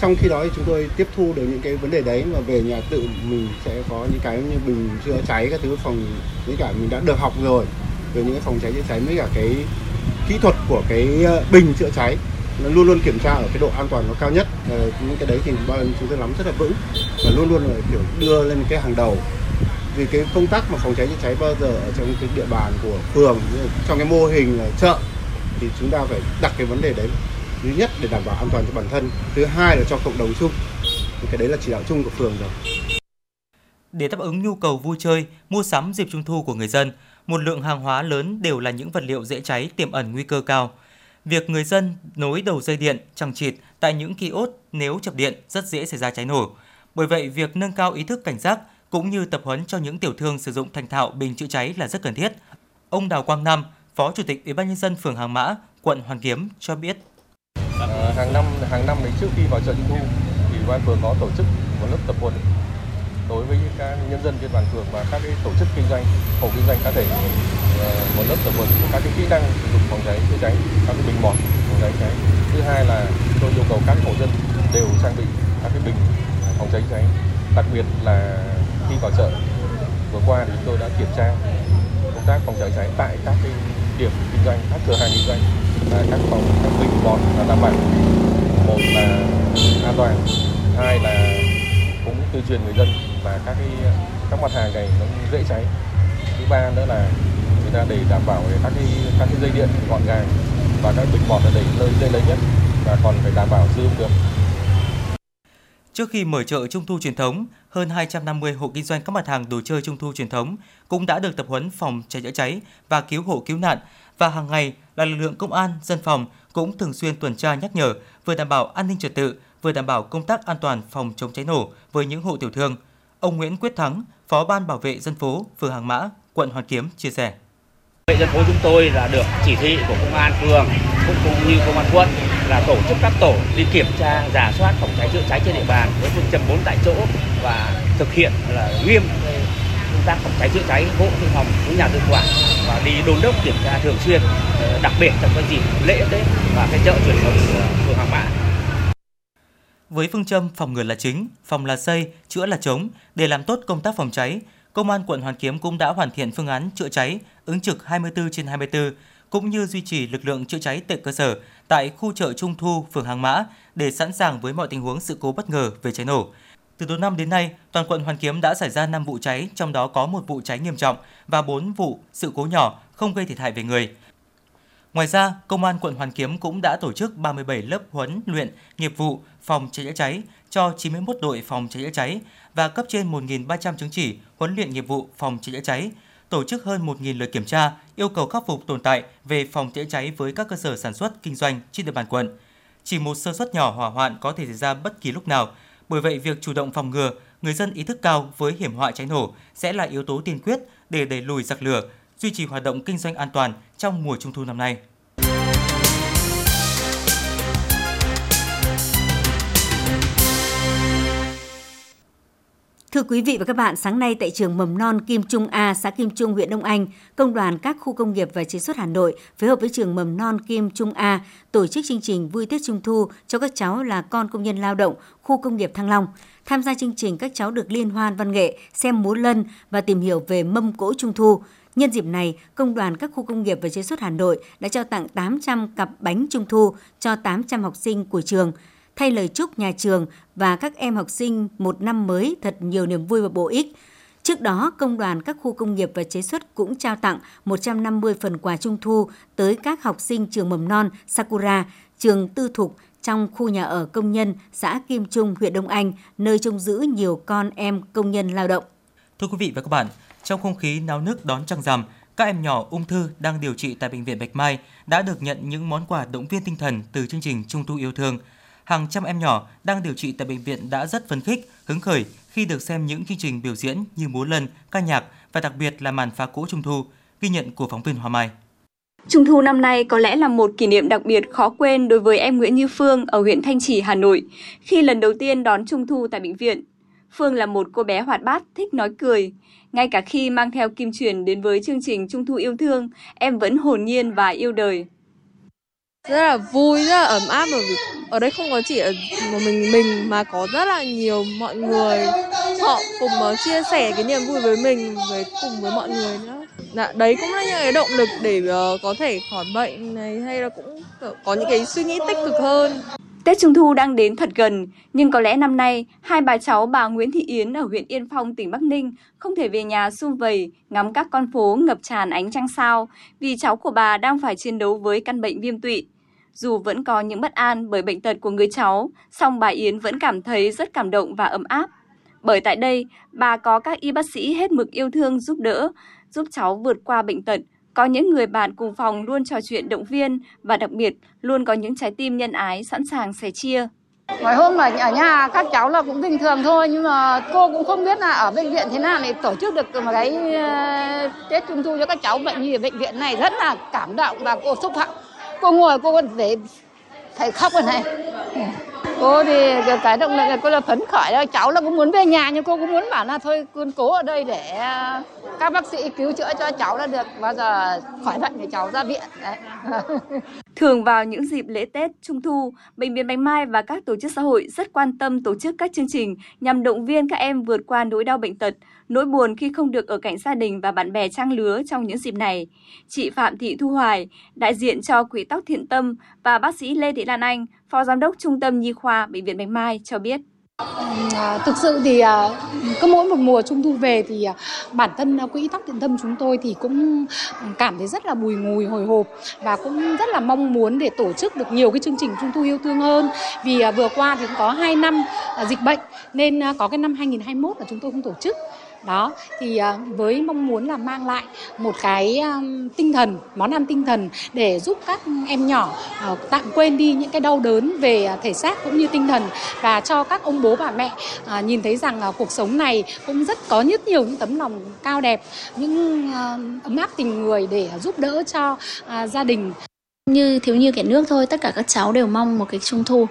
S14: trong khi đó thì chúng tôi tiếp thu được những cái vấn đề đấy mà về nhà tự mình sẽ có những cái như bình chữa cháy các thứ phòng với cả mình đã được học rồi về những cái phòng cháy chữa cháy với cả cái kỹ thuật của cái ờ, bình chữa cháy. Nó luôn luôn kiểm tra ở cái độ an toàn nó cao nhất. À, những cái đấy thì bao chúng tôi nắm rất là vững và luôn luôn là kiểu đưa lên cái hàng đầu. Vì cái công tác mà phòng cháy chữa cháy bao giờ ở trong cái địa bàn của phường trong cái mô hình là chợ thì chúng ta phải đặt cái vấn đề đấy thứ nhất để đảm bảo an toàn cho bản thân thứ hai là cho cộng đồng chung thì cái đấy là chỉ đạo chung của phường rồi
S4: để đáp ứng nhu cầu vui chơi, mua sắm dịp trung thu của người dân, một lượng hàng hóa lớn đều là những vật liệu dễ cháy tiềm ẩn nguy cơ cao. Việc người dân nối đầu dây điện, chẳng chịt tại những kiosk nếu chập điện rất dễ xảy ra cháy nổ. Bởi vậy, việc nâng cao ý thức cảnh giác cũng như tập huấn cho những tiểu thương sử dụng thành thạo bình chữa cháy là rất cần thiết. Ông Đào Quang Nam, Phó Chủ tịch Ủy ban nhân dân phường Hàng Mã, quận Hoàn Kiếm cho biết.
S15: À, hàng năm hàng năm đến trước khi vào chợ trung thu thì ủy ban phường có tổ chức một lớp tập huấn đối với các nhân dân trên bàn phường và các cái tổ chức kinh doanh hộ kinh doanh cá thể. Ờ, một lớp tập huấn các cái kỹ năng sử dụng phòng cháy chữa cháy các cái bình bọt phòng cháy cháy. Thứ hai là tôi yêu cầu các hộ dân đều trang bị các cái bình phòng cháy cháy. Đặc biệt là khi vào chợ vừa qua thì chúng tôi đã kiểm tra công tác phòng cháy cháy tại các cái điểm kinh doanh, các cửa hàng kinh doanh là các phòng, các bình bọt là đảm bảo một là an toàn, hai là cũng tuyên truyền người dân là các cái, các mặt hàng này nó dễ cháy. Thứ ba nữa là người ta để đảm bảo các cái các cái dây điện gọn gàng và các bình bọt là để nơi dễ lấy nhất và còn phải đảm bảo sử dụng được.
S4: Trước khi mở chợ Trung thu truyền thống, hơn 250 hộ kinh doanh các mặt hàng đồ chơi Trung thu truyền thống cũng đã được tập huấn phòng cháy chữa cháy và cứu hộ cứu nạn và hàng ngày là lực lượng công an, dân phòng cũng thường xuyên tuần tra nhắc nhở vừa đảm bảo an ninh trật tự, vừa đảm bảo công tác an toàn phòng chống cháy nổ với những hộ tiểu thương. Ông Nguyễn Quyết Thắng, Phó ban bảo vệ dân phố phường Hàng Mã, quận Hoàn Kiếm chia sẻ.
S16: Vệ dân phố chúng tôi là được chỉ thị của công an phường cũng cũng như công an quận là tổ chức các tổ đi kiểm tra, giả soát phòng cháy chữa cháy trên địa bàn với phương châm bốn tại chỗ và thực hiện là nghiêm công tác phòng cháy chữa cháy hộ thương phòng cũng nhà tự quản và đi đôn đốc kiểm tra thường xuyên ờ, đặc biệt trong các dịp lễ tết và cái chợ truyền thống của phường Hàng Mã
S4: với phương châm phòng ngừa là chính, phòng là xây, chữa là chống để làm tốt công tác phòng cháy, Công an quận Hoàn Kiếm cũng đã hoàn thiện phương án chữa cháy ứng trực 24 trên 24 cũng như duy trì lực lượng chữa cháy tại cơ sở tại khu chợ Trung Thu, phường Hàng Mã để sẵn sàng với mọi tình huống sự cố bất ngờ về cháy nổ. Từ đầu năm đến nay, toàn quận Hoàn Kiếm đã xảy ra 5 vụ cháy, trong đó có một vụ cháy nghiêm trọng và 4 vụ sự cố nhỏ không gây thiệt hại về người. Ngoài ra, Công an quận Hoàn Kiếm cũng đã tổ chức 37 lớp huấn luyện nghiệp vụ phòng cháy chữa cháy cho 91 đội phòng cháy chữa cháy và cấp trên 1.300 chứng chỉ huấn luyện nghiệp vụ phòng cháy chữa cháy, tổ chức hơn 1.000 lượt kiểm tra, yêu cầu khắc phục tồn tại về phòng cháy cháy với các cơ sở sản xuất kinh doanh trên địa bàn quận. Chỉ một sơ suất nhỏ hỏa hoạn có thể xảy ra bất kỳ lúc nào, bởi vậy việc chủ động phòng ngừa, người dân ý thức cao với hiểm họa cháy nổ sẽ là yếu tố tiên quyết để đẩy lùi giặc lửa, duy trì hoạt động kinh doanh an toàn trong mùa trung thu năm nay.
S3: Thưa quý vị và các bạn, sáng nay tại trường mầm non Kim Trung A, xã Kim Trung, huyện Đông Anh, Công đoàn các khu công nghiệp và chế xuất Hà Nội phối hợp với trường mầm non Kim Trung A tổ chức chương trình vui Tết Trung thu cho các cháu là con công nhân lao động khu công nghiệp Thăng Long. Tham gia chương trình, các cháu được liên hoan văn nghệ, xem múa lân và tìm hiểu về mâm cỗ Trung thu. Nhân dịp này, Công đoàn các khu công nghiệp và chế xuất Hà Nội đã trao tặng 800 cặp bánh Trung thu cho 800 học sinh của trường – thay lời chúc nhà trường và các em học sinh một năm mới thật nhiều niềm vui và bổ ích. Trước đó, Công đoàn các khu công nghiệp và chế xuất cũng trao tặng 150 phần quà trung thu tới các học sinh trường mầm non Sakura, trường tư thục trong khu nhà ở công nhân xã Kim Trung, huyện Đông Anh, nơi trông giữ nhiều con em công nhân lao động.
S4: Thưa quý vị và các bạn, trong không khí náo nức đón trăng rằm, các em nhỏ ung thư đang điều trị tại bệnh viện Bạch Mai đã được nhận những món quà động viên tinh thần từ chương trình Trung thu yêu thương – hàng trăm em nhỏ đang điều trị tại bệnh viện đã rất phấn khích, hứng khởi khi được xem những chương trình biểu diễn như múa lân, ca nhạc và đặc biệt là màn phá cỗ trung thu, ghi nhận của phóng viên Hoa Mai.
S17: Trung thu năm nay có lẽ là một kỷ niệm đặc biệt khó quên đối với em Nguyễn Như Phương ở huyện Thanh Trì, Hà Nội, khi lần đầu tiên đón Trung thu tại bệnh viện. Phương là một cô bé hoạt bát, thích nói cười. Ngay cả khi mang theo kim truyền đến với chương trình Trung thu yêu thương, em vẫn hồn nhiên và yêu đời
S18: rất là vui rất là ấm áp bởi vì ở đây không có chỉ ở một mình mình mà có rất là nhiều mọi người. Họ cùng uh, chia sẻ cái niềm vui với mình với cùng với mọi người nữa. Dạ, đấy cũng là những cái động lực để uh, có thể khỏi bệnh này hay là cũng có những cái suy nghĩ tích cực hơn.
S17: Tết Trung Thu đang đến thật gần, nhưng có lẽ năm nay, hai bà cháu bà Nguyễn Thị Yến ở huyện Yên Phong, tỉnh Bắc Ninh không thể về nhà sum vầy ngắm các con phố ngập tràn ánh trăng sao vì cháu của bà đang phải chiến đấu với căn bệnh viêm tụy. Dù vẫn có những bất an bởi bệnh tật của người cháu, song bà Yến vẫn cảm thấy rất cảm động và ấm áp. Bởi tại đây, bà có các y bác sĩ hết mực yêu thương giúp đỡ, giúp cháu vượt qua bệnh tật, có những người bạn cùng phòng luôn trò chuyện động viên và đặc biệt luôn có những trái tim nhân ái sẵn sàng sẻ chia.
S19: Ngoài hôm ở, ở nhà các cháu là cũng bình thường thôi nhưng mà cô cũng không biết là ở bệnh viện thế nào để tổ chức được một cái ờ, Tết Trung thu cho các cháu bệnh nhi ở bệnh viện này rất là cảm động và cô xúc động cô ngồi cô còn để thầy khóc rồi này. Cô thì cái động lực là cô là phấn khởi đó. Cháu là cũng muốn về nhà nhưng cô cũng muốn bảo là thôi con cố ở đây để à, các bác sĩ cứu chữa cho cháu là được. Bao giờ khỏi bệnh thì cháu ra viện. Đấy.
S17: Thường vào những dịp lễ Tết, Trung thu, Bệnh viện Bạch Mai và các tổ chức xã hội rất quan tâm tổ chức các chương trình nhằm động viên các em vượt qua nỗi đau bệnh tật, nỗi buồn khi không được ở cạnh gia đình và bạn bè trang lứa trong những dịp này. Chị Phạm Thị Thu Hoài, đại diện cho Quỹ Tóc Thiện Tâm và bác sĩ Lê Thị Lan Anh, Phó Giám đốc Trung tâm Nhi khoa Bệnh viện Bạch Mai cho biết.
S20: À, thực sự thì à, cứ mỗi một mùa trung thu về thì à, bản thân à, quỹ tóc thiện tâm chúng tôi thì cũng cảm thấy rất là bùi ngùi hồi hộp và cũng rất là mong muốn để tổ chức được nhiều cái chương trình trung thu yêu thương hơn vì à, vừa qua thì cũng có 2 năm à, dịch bệnh nên à, có cái năm 2021 là chúng tôi không tổ chức đó, thì ờ, với mong muốn là mang lại một cái tinh thần, món ăn tinh thần để giúp các em nhỏ ờ, tạm quên đi những cái đau đớn về ờ, thể xác cũng như tinh thần. Và cho các ông bố, bà mẹ nhìn thấy rằng cuộc sống này cũng rất có rất nhiều những tấm lòng cao đẹp, những ấm áp tình người để giúp đỡ cho gia đình.
S21: Như thiếu như kẻ nước thôi, tất cả các cháu đều mong một cái trung thu.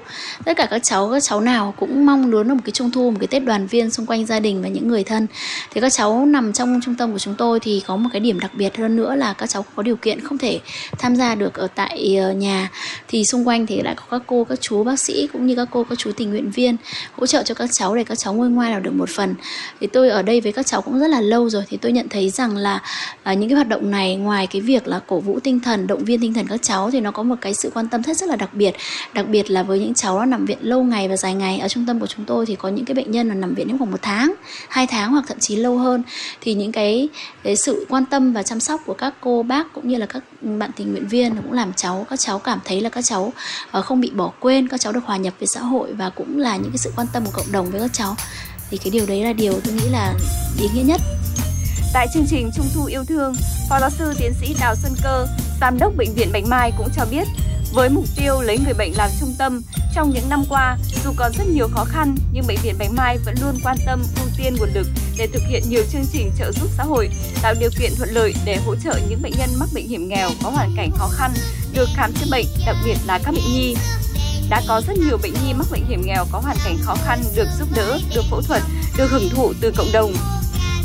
S21: Tất cả các cháu, các cháu nào cũng mong muốn một cái trung thu, một cái Tết đoàn viên xung quanh gia đình và những người thân. Thì các cháu nằm trong trung tâm của chúng tôi thì có một cái điểm đặc biệt hơn nữa là các cháu có điều kiện không thể tham gia được ở tại ờ, nhà. Thì xung quanh thì lại có các cô, các chú bác sĩ cũng như các cô, các chú tình nguyện viên hỗ trợ cho các cháu để các cháu ngôi ngoai nào được một phần. Thì tôi ở đây với các cháu cũng rất là lâu rồi thì tôi nhận thấy rằng là à, những cái hoạt động này ngoài cái việc là cổ vũ tinh thần, động viên tinh thần các cháu thì nó có một cái sự quan tâm rất rất là đặc biệt. Đặc biệt là với những cháu nó nằm viện lâu ngày và dài ngày ở trung tâm của chúng tôi thì có những cái bệnh nhân là nằm viện đến khoảng một tháng hai tháng hoặc thậm chí lâu hơn. Thì những cái, cái sự quan tâm và chăm sóc của các cô bác cũng như là các bạn tình nguyện viên cũng làm cháu các cháu cảm thấy là các cháu ờ, không bị bỏ quên các cháu được hòa nhập với xã hội và cũng là những cái sự quan tâm của cộng đồng với các cháu. Thì cái điều đấy là điều tôi nghĩ là ý nghĩa nhất.
S17: Tại chương trình Trung thu yêu thương, Phó giáo sư tiến sĩ Đào Xuân Cơ, Giám đốc Bệnh viện Bạch Mai cũng cho biết, với mục tiêu lấy người bệnh làm trung tâm, trong những năm qua, dù còn rất nhiều khó khăn, nhưng Bệnh viện Bạch Mai vẫn luôn quan tâm ưu tiên nguồn lực để thực hiện nhiều chương trình trợ giúp xã hội, tạo điều kiện thuận lợi để hỗ trợ những bệnh nhân mắc bệnh hiểm nghèo có hoàn cảnh khó khăn được khám chữa bệnh, đặc biệt là các bệnh nhi. Đã có rất nhiều bệnh nhi mắc bệnh hiểm nghèo có hoàn cảnh khó khăn được giúp đỡ, được phẫu thuật, được hưởng thụ từ cộng đồng.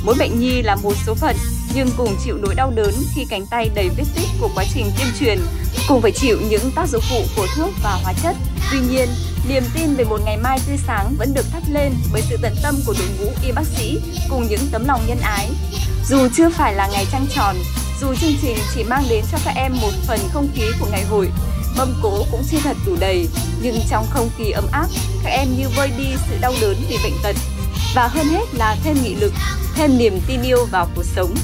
S17: Mỗi bệnh nhi là một số phận, nhưng cùng chịu nỗi đau đớn khi cánh tay đầy vết tích của quá trình tiêm truyền, cùng phải chịu những tác dụng phụ của thuốc và hóa chất. Tuy nhiên, niềm tin về một ngày mai tươi sáng vẫn được thắp lên bởi sự tận tâm của đội ngũ y bác sĩ cùng những tấm lòng nhân ái. Dù chưa phải là ngày trăng tròn, dù chương trình chỉ mang đến cho các em một phần không khí của ngày hội, mâm cố cũng chưa thật đủ đầy, nhưng trong không khí ấm áp, các em như vơi đi sự đau đớn vì bệnh tật và hơn hết là thêm nghị lực, thêm niềm tin yêu vào cuộc sống.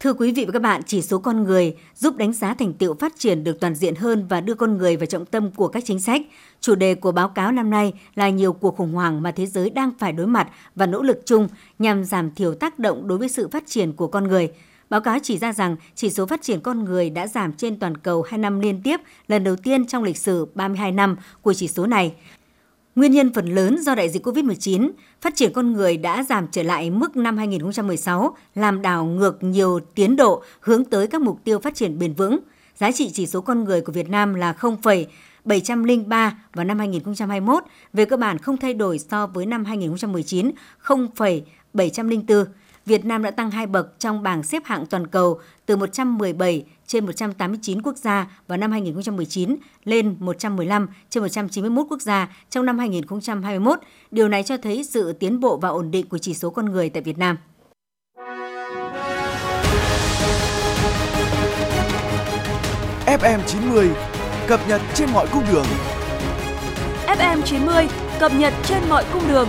S3: Thưa quý vị và các bạn, chỉ số con người giúp đánh giá thành tựu phát triển được toàn diện hơn và đưa con người vào trọng tâm của các chính sách. Chủ đề của báo cáo năm nay là nhiều cuộc khủng hoảng mà thế giới đang phải đối mặt và nỗ lực chung nhằm giảm thiểu tác động đối với sự phát triển của con người. Báo cáo chỉ ra rằng chỉ số phát triển con người đã giảm trên toàn cầu 2 năm liên tiếp, lần đầu tiên trong lịch sử 32 năm của chỉ số này. Nguyên nhân phần lớn do đại dịch COVID-19, phát triển con người đã giảm trở lại mức năm 2016, làm đảo ngược nhiều tiến độ hướng tới các mục tiêu phát triển bền vững. Giá trị chỉ số con người của Việt Nam là 0,703 vào năm 2021, về cơ bản không thay đổi so với năm 2019, 0,704. Việt Nam đã tăng hai bậc trong bảng xếp hạng toàn cầu từ 117 trên 189 quốc gia vào năm 2019 lên 115 trên 191 quốc gia trong năm 2021. Điều này cho thấy sự tiến bộ và ổn định của chỉ số con người tại Việt Nam.
S1: FM 90 cập nhật trên mọi cung đường.
S2: FM 90 cập nhật trên mọi cung đường.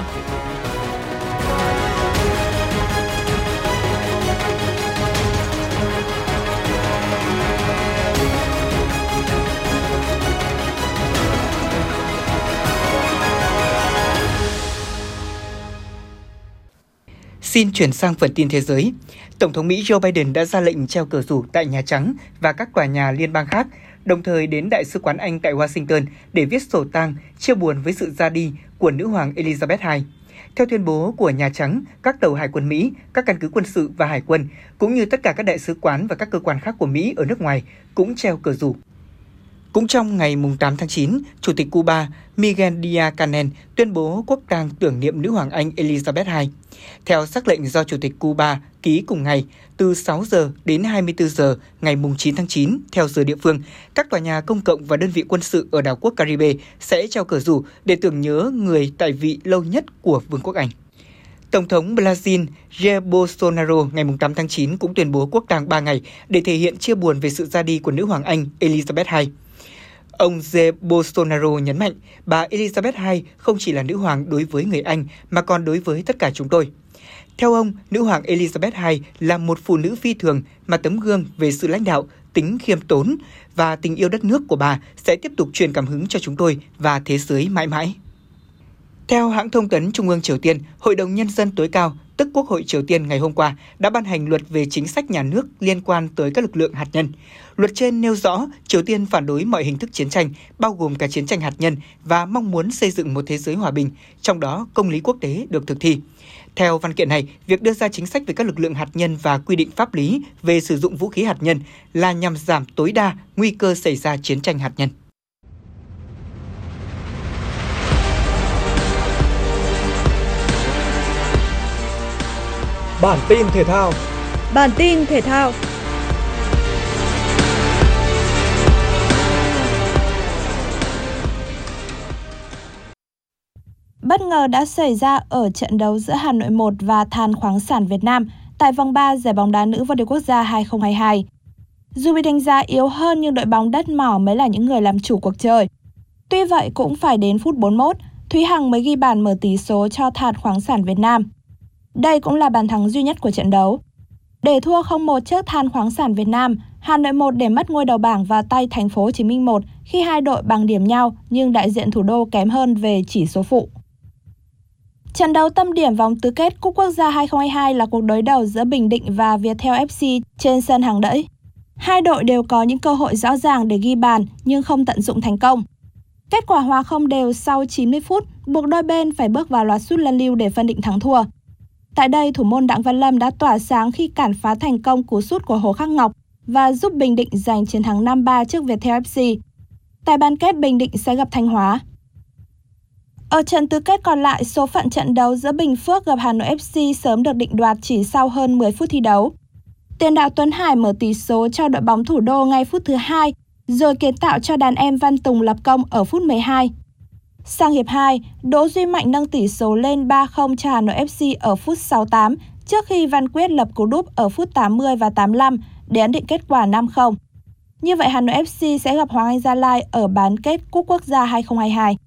S22: Xin chuyển sang phần tin thế giới. Tổng thống Mỹ Joe Biden đã ra lệnh treo cờ rủ tại Nhà Trắng và các tòa nhà liên bang khác, đồng thời đến Đại sứ quán Anh tại Washington để viết sổ tang chia buồn với sự ra đi của nữ hoàng Elizabeth II. Theo tuyên bố của Nhà Trắng, các tàu hải quân Mỹ, các căn cứ quân sự và hải quân, cũng như tất cả các đại sứ quán và các cơ quan khác của Mỹ ở nước ngoài cũng treo cờ rủ. Cũng trong ngày 8 tháng 9, Chủ tịch Cuba Miguel Díaz-Canel tuyên bố quốc tang tưởng niệm nữ hoàng Anh Elizabeth II. Theo sắc lệnh do Chủ tịch Cuba ký cùng ngày, từ 6 giờ đến 24 giờ ngày 9 tháng 9 theo giờ địa phương, các tòa nhà công cộng và đơn vị quân sự ở đảo quốc Caribe sẽ treo cờ rủ để tưởng nhớ người tại vị lâu nhất của Vương quốc Anh. Tổng thống Brazil Jair Bolsonaro ngày 8 tháng 9 cũng tuyên bố quốc tang 3 ngày để thể hiện chia buồn về sự ra đi của nữ hoàng Anh Elizabeth II. Ông Jair Bolsonaro nhấn mạnh bà Elizabeth II không chỉ là nữ hoàng đối với người Anh mà còn đối với tất cả chúng tôi. Theo ông, nữ hoàng Elizabeth II là một phụ nữ phi thường mà tấm gương về sự lãnh đạo, tính khiêm tốn và tình yêu đất nước của bà sẽ tiếp tục truyền cảm hứng cho chúng tôi và thế giới mãi mãi. Theo hãng thông tấn Trung ương Triều Tiên, Hội đồng Nhân dân tối cao tức Quốc hội Triều Tiên ngày hôm qua đã ban hành luật về chính sách nhà nước liên quan tới các lực lượng hạt nhân. Luật trên nêu rõ Triều Tiên phản đối mọi hình thức chiến tranh, bao gồm cả chiến tranh hạt nhân và mong muốn xây dựng một thế giới hòa bình, trong đó công lý quốc tế được thực thi. Theo văn kiện này, việc đưa ra chính sách về các lực lượng hạt nhân và quy định pháp lý về sử dụng vũ khí hạt nhân là nhằm giảm tối đa nguy cơ xảy ra chiến tranh hạt nhân.
S23: Bản tin thể thao.
S24: Bản tin thể thao. Bất ngờ đã xảy ra ở trận đấu giữa Hà Nội 1 và Than khoáng sản Việt Nam tại vòng 3 giải bóng đá nữ vô địch quốc gia 2022. Dù bị đánh giá yếu hơn nhưng đội bóng đất mỏ mới là những người làm chủ cuộc chơi. Tuy vậy cũng phải đến phút 41, Thúy Hằng mới ghi bàn mở tỷ số cho Than khoáng sản Việt Nam. Đây cũng là bàn thắng duy nhất của trận đấu. Để thua 0-1 trước Than khoáng sản Việt Nam, Hà Nội 1 để mất ngôi đầu bảng và tay Thành phố Hồ Chí Minh 1 khi hai đội bằng điểm nhau nhưng đại diện thủ đô kém hơn về chỉ số phụ. Trận đấu tâm điểm vòng tứ kết Cúp Quốc gia 2022 là cuộc đối đầu giữa Bình Định và Viettel FC trên sân hàng đẫy. Hai đội đều có những cơ hội rõ ràng để ghi bàn nhưng không tận dụng thành công. Kết quả hòa không đều sau 90 phút buộc đôi bên phải bước vào loạt sút lân lưu để phân định thắng thua. Tại đây, thủ môn Đặng Văn Lâm đã tỏa sáng khi cản phá thành công cú sút của Hồ Khắc Ngọc và giúp Bình Định giành chiến thắng 5-3 trước Viettel FC. Tại bán kết Bình Định sẽ gặp Thanh Hóa. Ở trận tứ kết còn lại, số phận trận đấu giữa Bình Phước gặp Hà Nội FC sớm được định đoạt chỉ sau hơn 10 phút thi đấu. Tiền đạo Tuấn Hải mở tỷ số cho đội bóng thủ đô ngay phút thứ hai, rồi kiến tạo cho đàn em Văn Tùng lập công ở phút 12. Sang hiệp 2, Đỗ Duy Mạnh nâng tỷ số lên 3-0 cho Hà Nội FC ở phút 68 trước khi Văn Quyết lập cú đúp ở phút 80 và 85 để ấn định kết quả 5-0. Như vậy Hà Nội FC sẽ gặp Hoàng Anh Gia Lai ở bán kết Cúp Quốc gia 2022.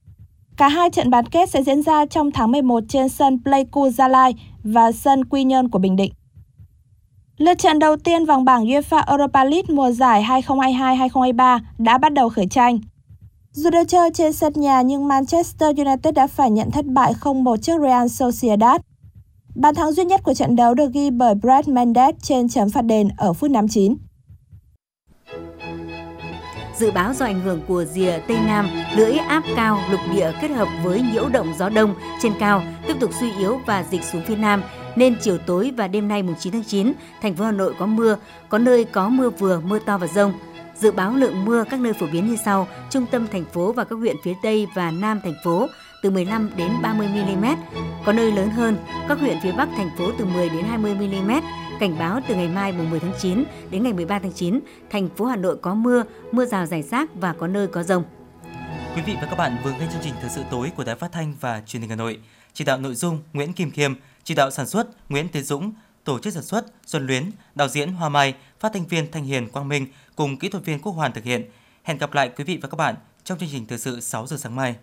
S24: Cả hai trận bán kết sẽ diễn ra trong tháng 11 trên sân Pleiku Gia Lai và sân Quy Nhơn của Bình Định. Lượt trận đầu tiên vòng bảng UEFA Europa League mùa giải 2022-2023 đã bắt đầu khởi tranh. Dù được chơi trên sân nhà nhưng Manchester United đã phải nhận thất bại 0-1 trước Real Sociedad. Bàn thắng duy nhất của trận đấu được ghi bởi Brad Mendes trên chấm phạt đền ở phút 59.
S3: Dự báo do ảnh hưởng của rìa Tây Nam, lưỡi áp cao lục địa kết hợp với nhiễu động gió đông trên cao tiếp tục suy yếu và dịch xuống phía Nam, nên chiều tối và đêm nay mùng 9 tháng 9, thành phố Hà Nội có mưa, có nơi có mưa vừa, mưa to và rông. Dự báo lượng mưa các nơi phổ biến như sau: trung tâm thành phố và các huyện phía Tây và Nam thành phố từ 15 đến 30 mm, có nơi lớn hơn, các huyện phía Bắc thành phố từ 10 đến 20 mm. Cảnh báo từ ngày mai mùng 10 tháng 9 đến ngày 13 tháng 9, thành phố Hà Nội có mưa, mưa rào rải rác và có nơi có rông.
S4: Quý vị và các bạn vừa nghe chương trình thời sự tối của Đài Phát thanh và Truyền hình Hà Nội. Chỉ đạo nội dung Nguyễn Kim Khiêm, chỉ đạo sản xuất Nguyễn Tiến Dũng, tổ chức sản xuất Xuân Luyến, đạo diễn Hoa Mai, phát thanh viên Thanh Hiền Quang Minh cùng kỹ thuật viên Quốc Hoàn thực hiện. Hẹn gặp lại quý vị và các bạn trong chương trình thời sự 6 giờ sáng mai.